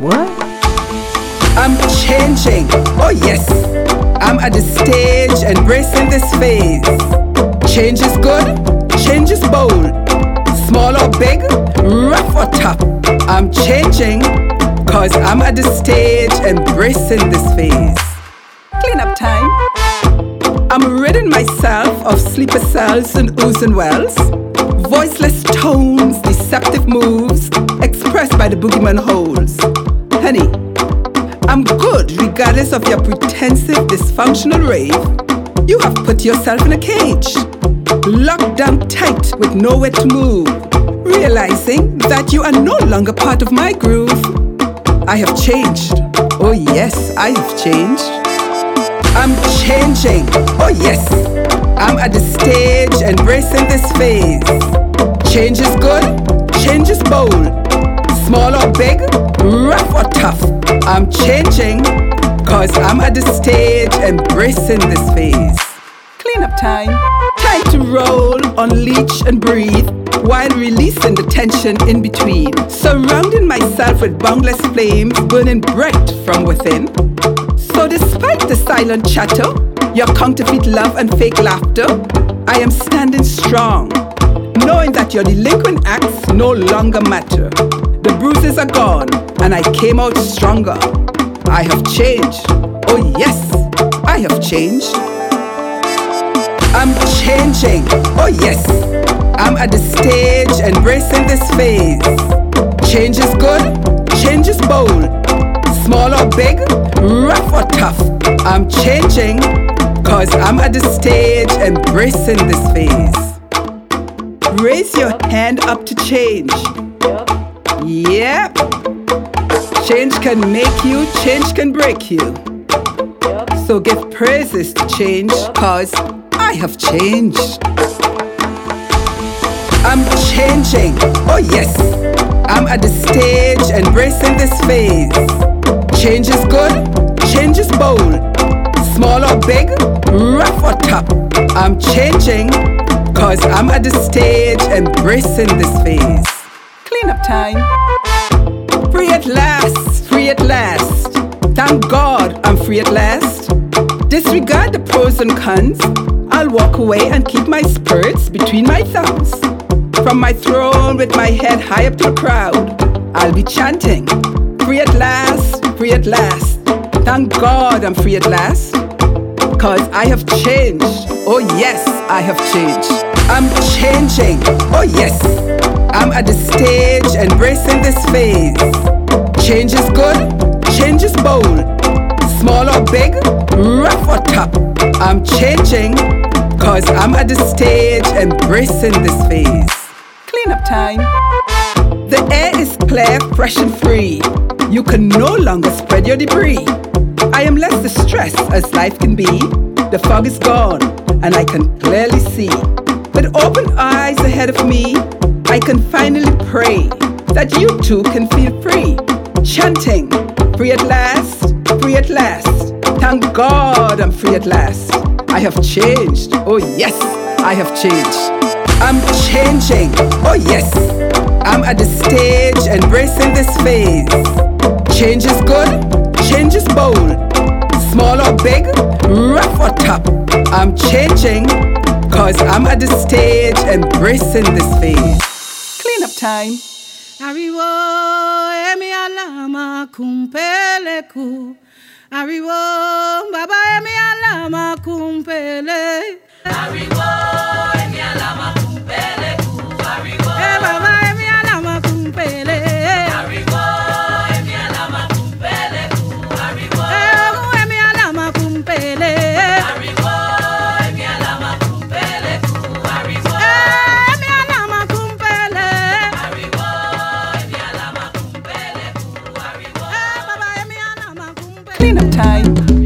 What? I'm changing. Oh, yes. I'm at the stage embracing this phase. Change is good, change is bold. Small or big, rough or tough. I'm changing because I'm at the stage embracing this phase. Clean up time. I'm ridding myself of sleeper cells and oohs and wells. Voiceless tones, deceptive moves, expressed by the boogeyman holes. Honey, I'm good regardless of your pretensive dysfunctional rave. You have put yourself in a cage, locked down tight with nowhere to move, realizing that you are no longer part of my groove. I have changed. Oh, yes, I have changed. I'm changing. Oh, yes. I'm at the stage embracing this phase. Change is good, change is bold. Small or big, rough or tough. I'm changing, cause I'm at the stage embracing this phase. Clean up time. Time to roll, unleash, and breathe while releasing the tension in between. Surrounding myself with boundless flames burning bright from within. So, despite the silent chatter, your counterfeit love and fake laughter, I am standing strong, knowing that your delinquent acts no longer matter. The bruises are gone, and I came out stronger. I have changed. Oh, yes, I have changed. I'm changing. Oh, yes. I'm at the stage embracing this phase. Change is good, change is bold. Small or big, rough or tough. I'm changing, cause I'm at the stage embracing this phase. Raise your hand up to change. Yep. Change can make you, change can break you. So give praises to change, cause I have changed. I'm changing. Oh, yes. I'm at the stage embracing this phase. Change is good, change is bold. Small or big, rough or tough. I'm changing, cause I'm at the stage embracing this phase. Clean up time. Free at last, free at last. Thank God I'm free at last. Disregard the pros and cons. I'll walk away and keep my spirits between my thumbs. From my throne with my head high up to the crowd, I'll be chanting, Free at last, free at last. Thank God I'm free at last. Cause I have changed. Oh, yes, I have changed. I'm changing. Oh, yes. I'm at the stage embracing this phase. Change is good, change is bold. Small or big, rough or tough. I'm changing, cause I'm at the stage embracing this phase. Clean up time. The air is clear, fresh and free. You can no longer spread your debris. I am less distressed as life can be. The fog is gone, and I can clearly see. With open eyes ahead of me, I can finally pray that you too can feel free. Chanting, free at last, free at last. Thank God I'm free at last. I have changed. Oh, yes, I have changed. I'm changing. Oh, yes. I'm at the stage embracing this phase. Change is good, change is bold. Small or big, rough or tough. I'm changing, cause I'm at the stage embracing this phase. Clean up time. Arrivo emi alama kumpele ku. Arrivo baba emi alama kumpele. Arrivo emi alama kumpele ku. Arrivo. Baba time.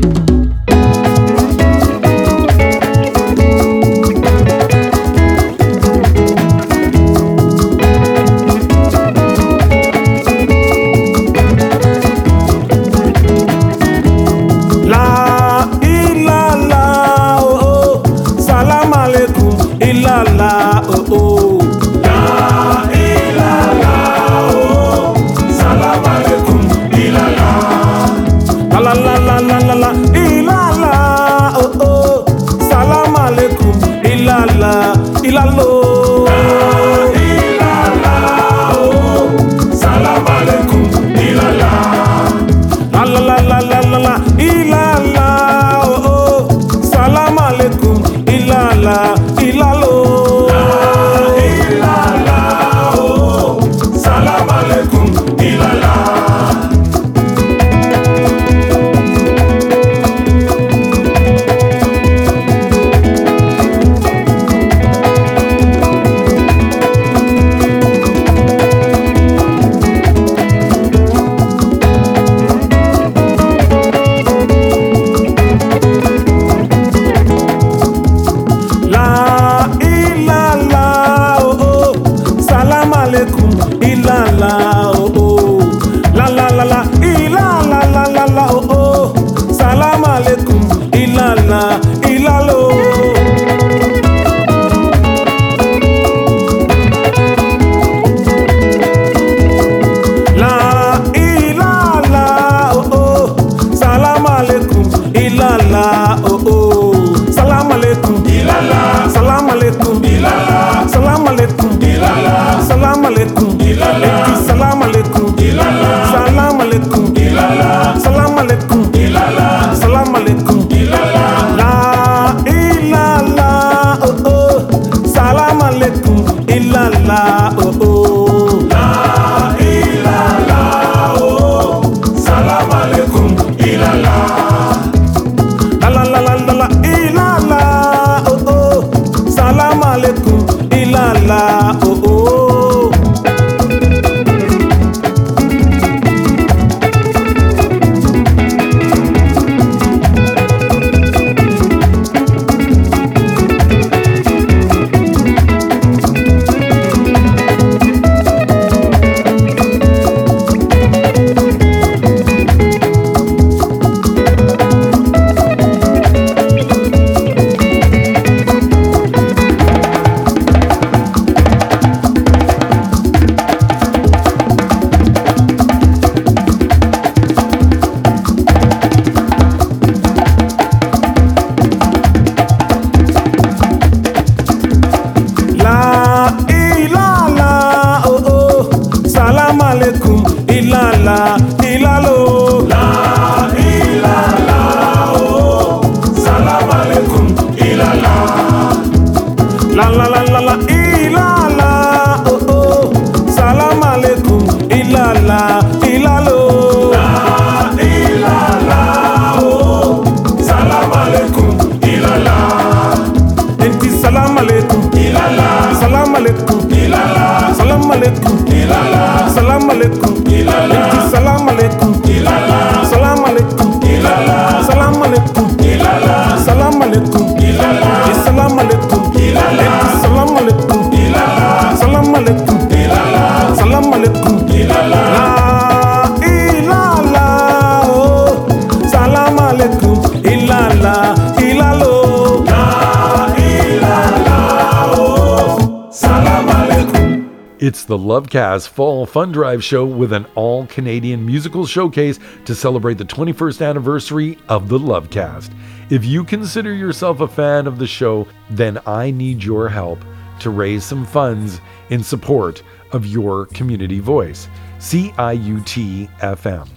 The Lovecast Fall Fun Drive show with an all Canadian musical showcase to celebrate the 21st anniversary of the Lovecast. If you consider yourself a fan of the show, then I need your help to raise some funds in support of your community voice, CIUT FM.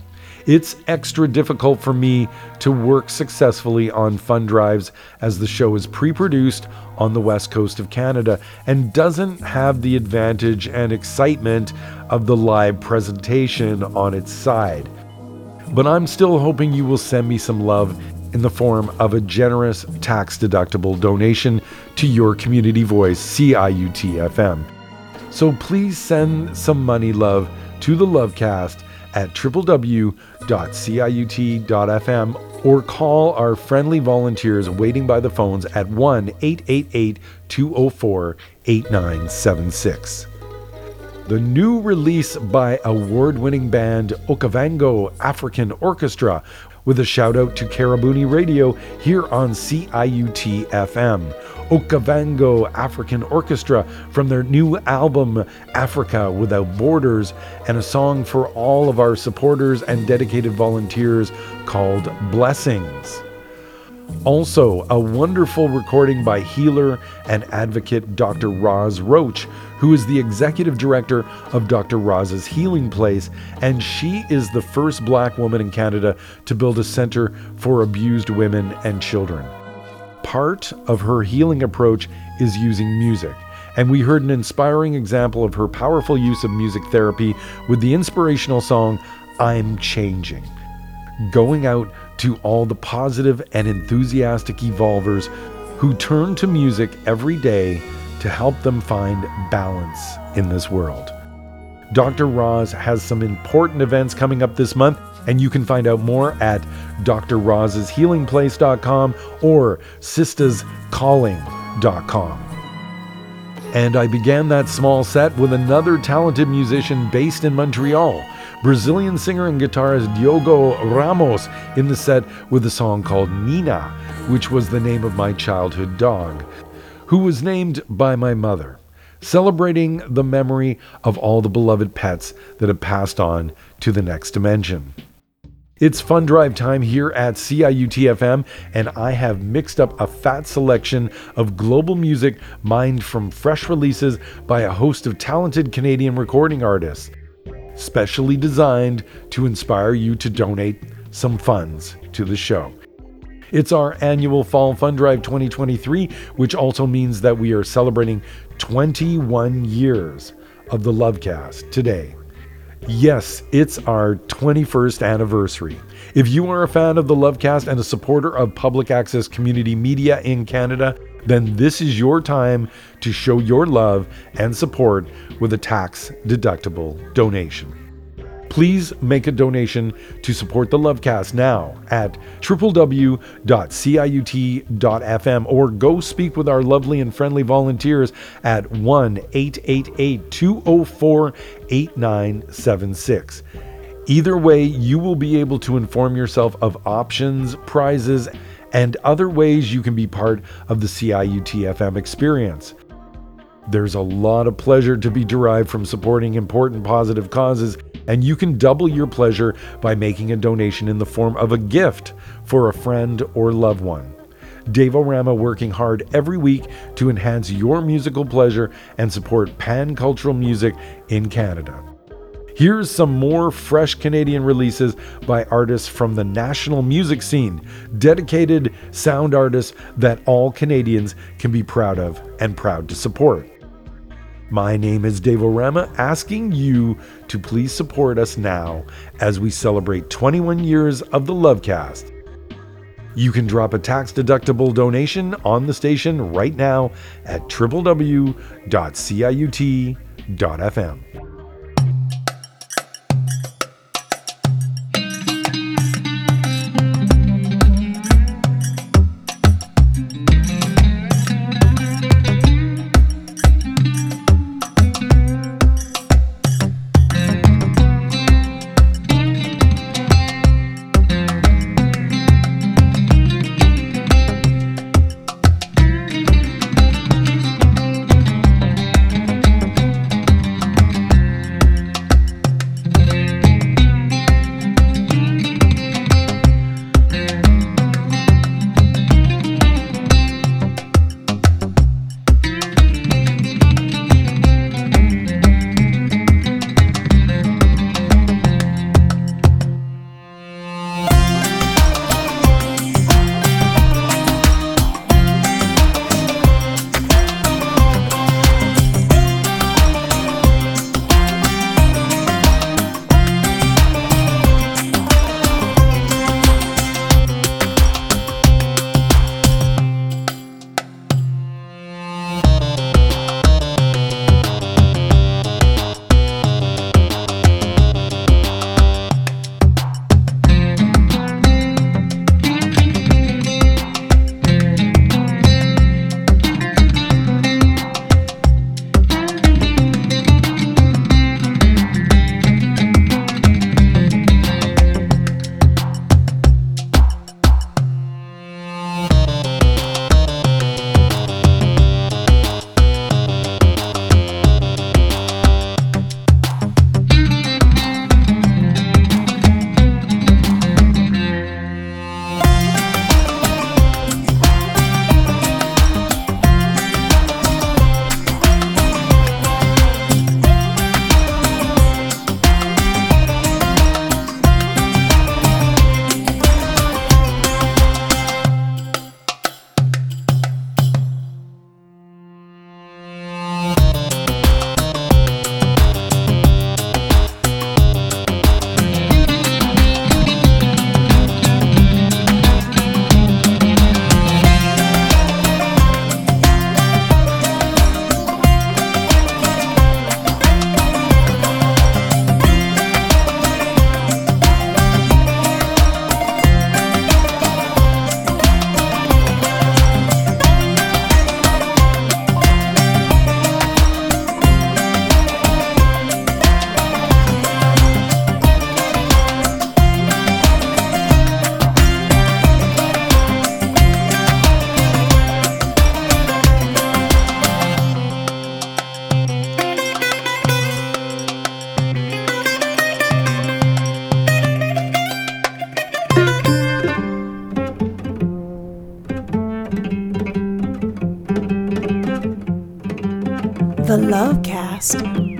It's extra difficult for me to work successfully on fund drives as the show is pre produced on the west coast of Canada and doesn't have the advantage and excitement of the live presentation on its side. But I'm still hoping you will send me some love in the form of a generous tax deductible donation to your community voice, CIUT FM. So please send some money love to the Lovecast at www.ciut.fm or call our friendly volunteers waiting by the phones at 1 888 204 8976. The new release by award winning band Okavango African Orchestra with a shout out to Karabuni Radio here on CIUT FM. Okavango African Orchestra from their new album Africa Without Borders and a song for all of our supporters and dedicated volunteers called Blessings. Also, a wonderful recording by healer and advocate Dr. Roz Roach, who is the executive director of Dr. Roz's Healing Place, and she is the first black woman in Canada to build a center for abused women and children. Part of her healing approach is using music, and we heard an inspiring example of her powerful use of music therapy with the inspirational song I'm Changing going out to all the positive and enthusiastic evolvers who turn to music every day to help them find balance in this world. Dr. Roz has some important events coming up this month, and you can find out more at drroz'shealingplace.com or sistascalling.com. And I began that small set with another talented musician based in Montreal, Brazilian singer and guitarist Diogo Ramos, in the set with a song called Nina, which was the name of my childhood dog, who was named by my mother, celebrating the memory of all the beloved pets that have passed on to the next dimension. It's fun drive time here at CIUT-FM, and I have mixed up a fat selection of global music mined from fresh releases by a host of talented Canadian recording artists, specially designed to inspire you to donate some funds to the show. It's our annual Fall Fund Drive 2023, which also means that we are celebrating 21 years of the Lovecast today. Yes, it's our 21st anniversary. If you are a fan of the Lovecast and a supporter of public access community media in Canada, then this is your time to show your love and support with a tax deductible donation. Please make a donation to support the Lovecast now at www.ciut.fm or go speak with our lovely and friendly volunteers at 1 888 204 8976. Either way, you will be able to inform yourself of options, prizes, and other ways you can be part of the CIUT FM experience. There's a lot of pleasure to be derived from supporting important positive causes, and you can double your pleasure by making a donation in the form of a gift for a friend or loved one. Dave O'Rama working hard every week to enhance your musical pleasure and support pan cultural music in Canada. Here's some more fresh Canadian releases by artists from the national music scene, dedicated sound artists that all Canadians can be proud of and proud to support. My name is Dave O'Rama, asking you to please support us now as we celebrate 21 years of the Lovecast. You can drop a tax deductible donation on the station right now at www.ciut.fm.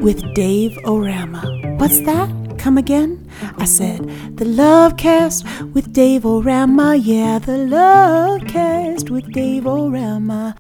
with Dave O'Rama. What's that? Come again? I said, The Love Cast with Dave O'Rama. Yeah, The Love Cast with Dave O'Rama.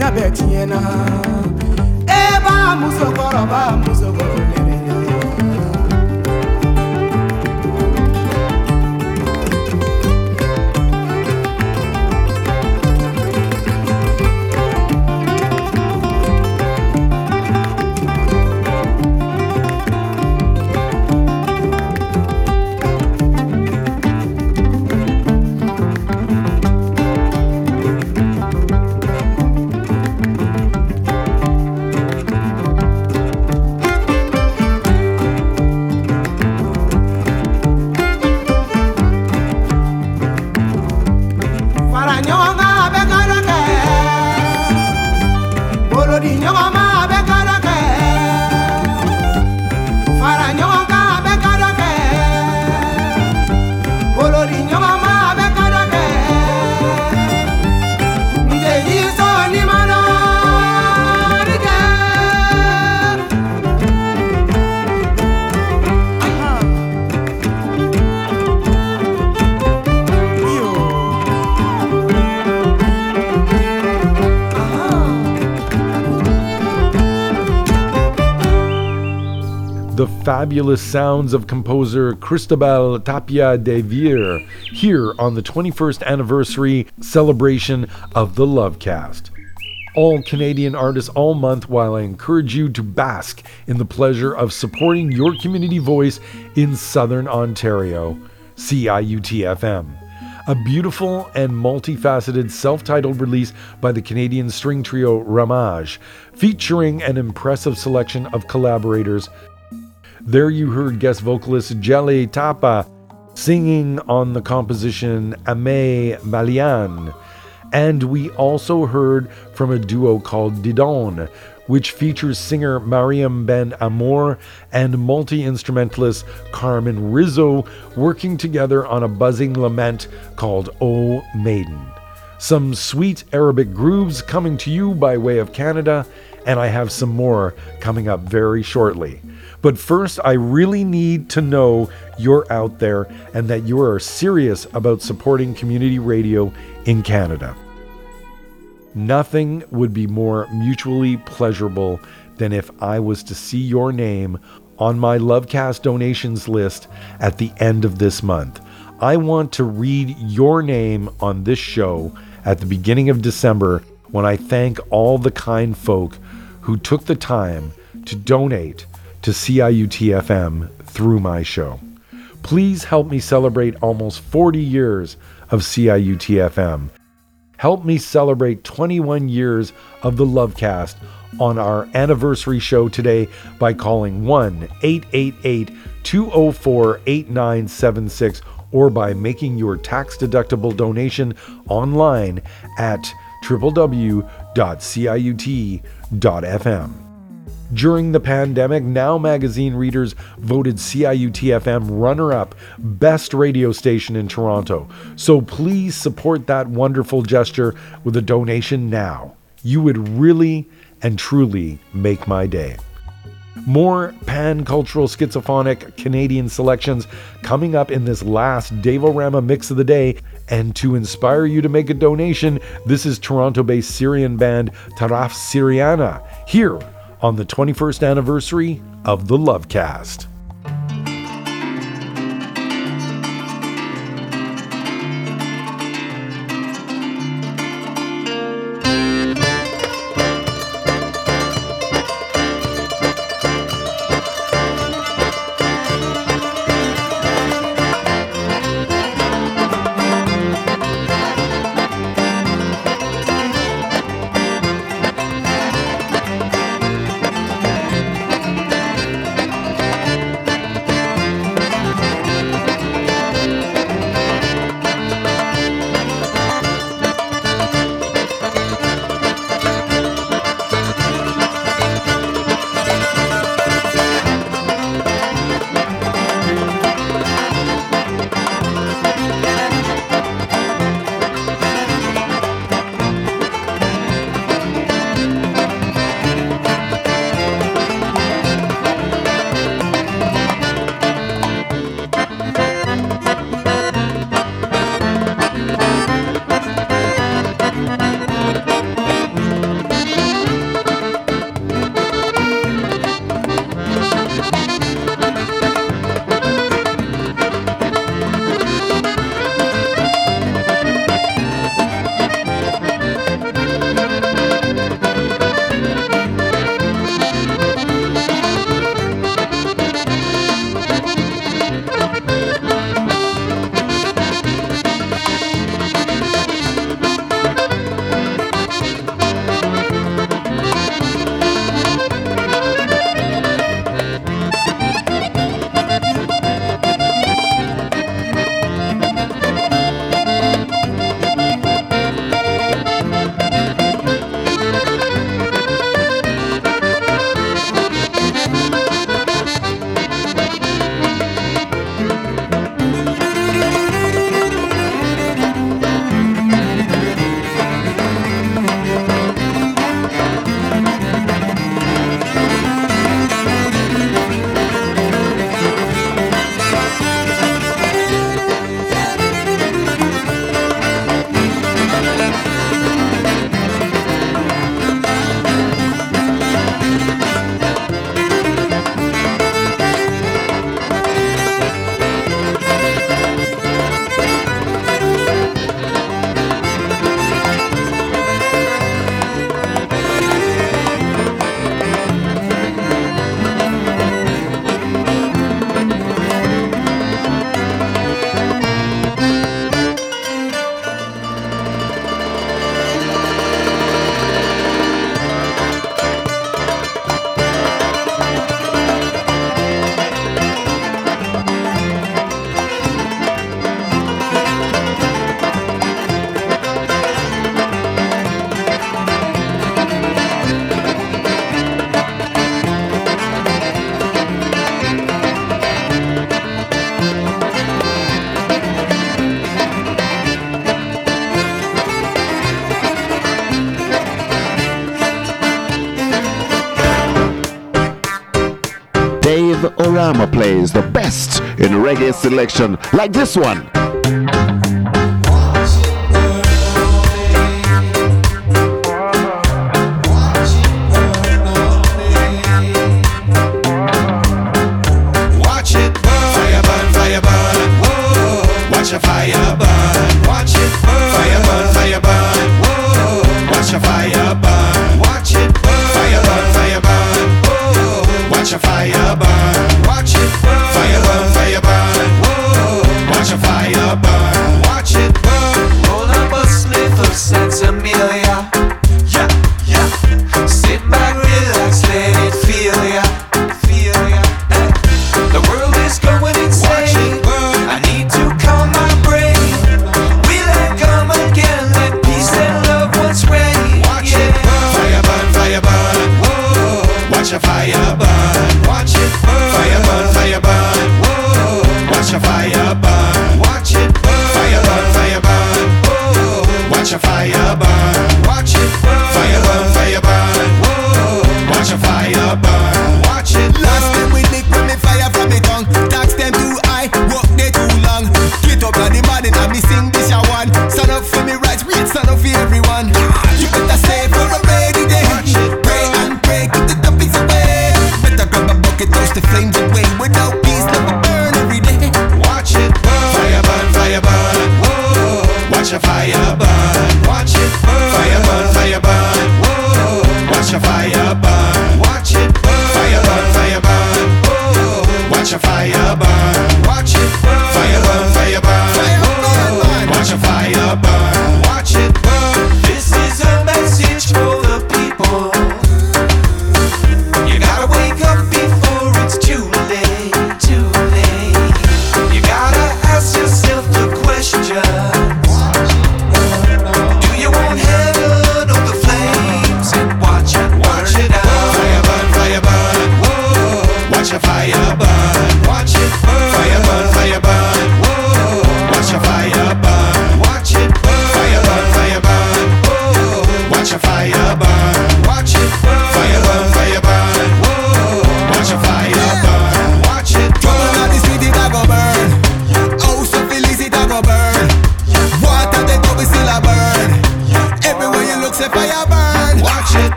nyabetina ebe amụsọ kọrọ ba fabulous sounds of composer Cristobal Tapia de Veer here on the 21st anniversary celebration of the Lovecast. All Canadian artists all month while I encourage you to bask in the pleasure of supporting your community voice in Southern Ontario. CIUT FM a beautiful and multifaceted self titled release by the Canadian string trio Ramage, featuring an impressive selection of collaborators. There you heard guest vocalist Djely Tapa singing on the composition Âme Malienne. And we also heard from a duo called Didon, which features singer Mariam Ben Amor and multi instrumentalist Carmen Rizzo working together on a buzzing lament called O Maiden. Some sweet Arabic grooves coming to you by way of Canada, and I have some more coming up very shortly. But first, I really need to know you're out there and that you are serious about supporting community radio in Canada. Nothing would be more mutually pleasurable than if I was to see your name on my Lovecast donations list at the end of this month. I want to read your name on this show at the beginning of December when I thank all the kind folk who took the time to donate to CIUT FM through my show. Please help me celebrate almost 40 years of CIUT FM Help me celebrate 21 years of the Lovecast on our anniversary show today by calling 1 888 204 8976 or by making your tax deductible donation online at www.ciut.fm. During the pandemic, Now Magazine readers voted CIUT-FM runner-up best radio station in Toronto. So please support that wonderful gesture with a donation now. You would really and truly make my day. More pan cultural schizophrenic Canadian selections coming up in this last Dave-O-Rama mix of the day. And to inspire you to make a donation, this is Toronto based Syrian band Taraf Syriana here on the 21st anniversary of the Lovecast. Selection like this one.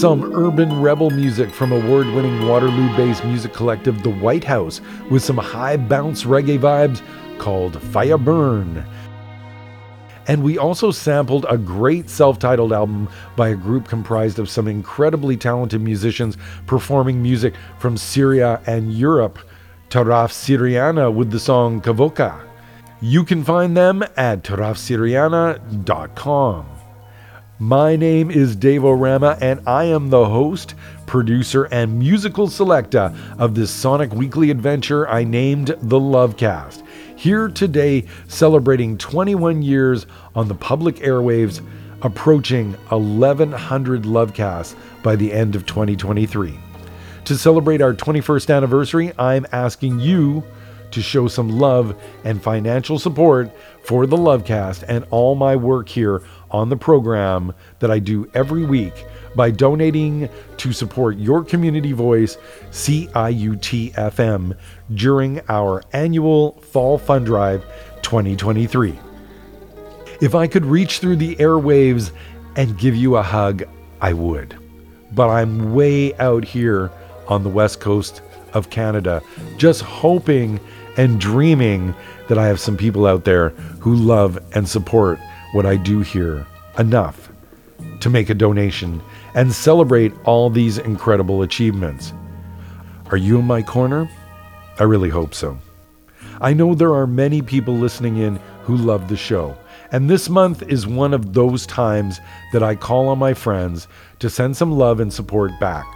Some urban rebel music from award winning Waterloo based music collective The White House with some high bounce reggae vibes called Fire Burn. And we also sampled a great self titled album by a group comprised of some incredibly talented musicians performing music from Syria and Europe, Taraf Syriana with the song Kavoka. You can find them at tarafsyriana.com. My name is Dave O'Rama, and I am the host, producer, and musical selector of this Sonic Weekly adventure I named The Lovecast. Here today, celebrating 21 years on the public airwaves, approaching 1,100 Lovecasts by the end of 2023. To celebrate our 21st anniversary, I'm asking you to show some love and financial support for the Lovecast and all my work here on the program that I do every week by donating to support your community voice, CIUT FM, during our annual Fall Fund Drive 2023. If I could reach through the airwaves and give you a hug, I would. But I'm way out here on the west coast of Canada, just hoping and dreaming that I have some people out there who love and support what I do here enough to make a donation and celebrate all these incredible achievements. Are you in my corner? I really hope so. I know there are many people listening in who love the show, and this month is one of those times that I call on my friends to send some love and support back.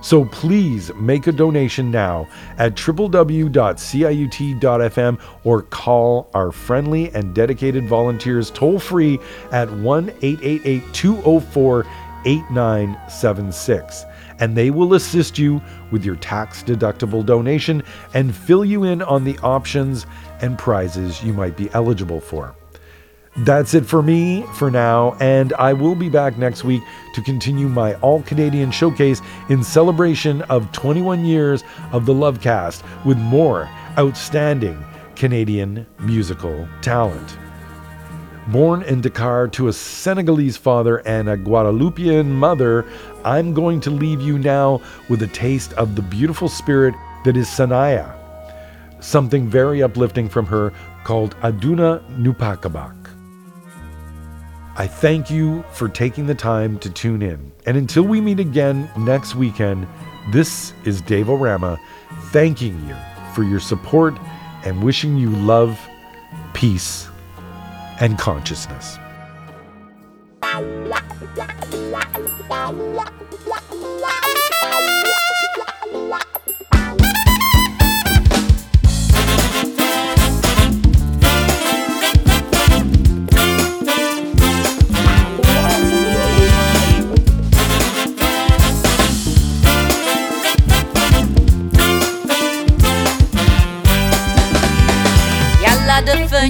So please make a donation now at www.ciut.fm or call our friendly and dedicated volunteers toll free at 1 888 204 8976 and they will assist you with your tax deductible donation and fill you in on the options and prizes you might be eligible for. That's it for me for now, and I will be back next week to continue my all Canadian showcase in celebration of 21 years of the Lovecast with more outstanding Canadian musical talent. Born in Dakar to a Senegalese father and a Guadeloupean mother, I'm going to leave you now with a taste of the beautiful spirit that is Sanaya. Something very uplifting from her called Aduna Nupakabak. I thank you for taking the time to tune in. And until we meet again next weekend, this is Dave O'Rama thanking you for your support and wishing you love, peace, and consciousness.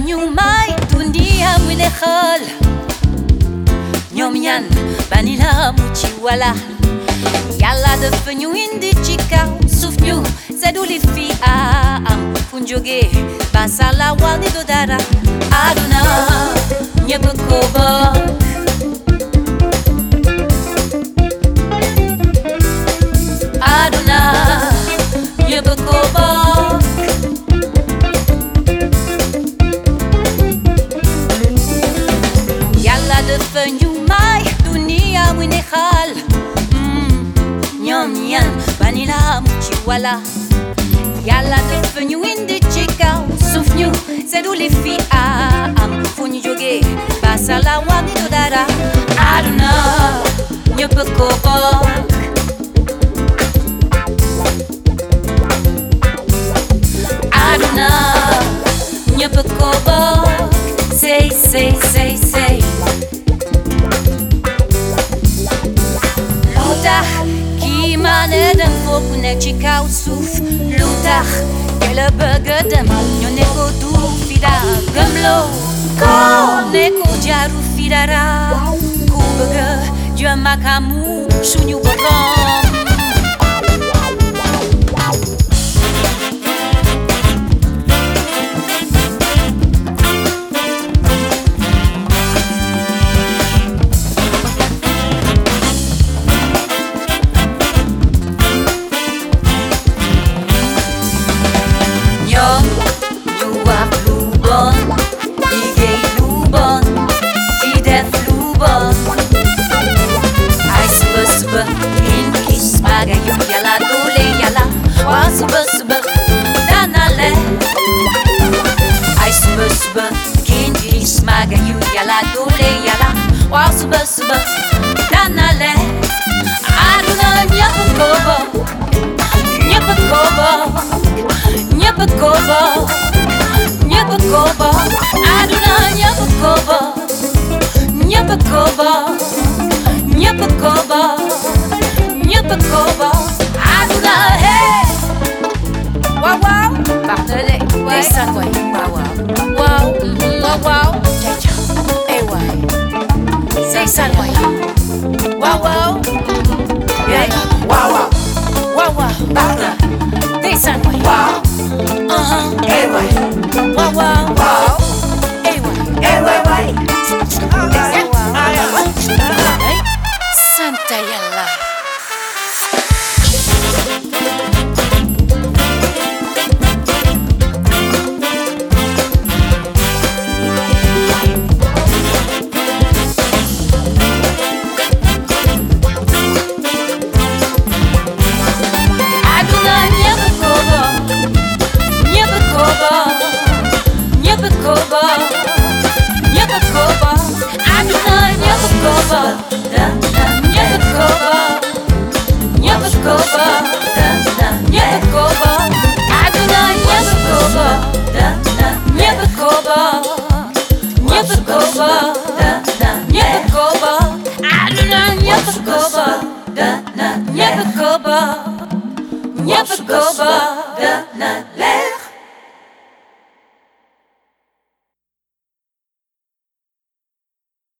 nyumai tundia mwinehal nyomyan banila muchiwala yala de fenyu indi chika sufnyu sedulifia am kunjoge basala wani dodara aduna yan bani la mu ci wala yàlla dafa ñu indi ci kaw suuf ñu seddu li fi am fu ñu jóge basala wa ni do dara aduna ñëpp ko bokk aduna ñëpp ko bokk say say say say. Lu tax kii ma ne dem foofu nekk ci kaw suuf lu tax ke la bëgg a dem ñu ne ko du fi dara gëmloo ko ne ko jaaru fi dara ku bëgg a jëm ak amu suñu borom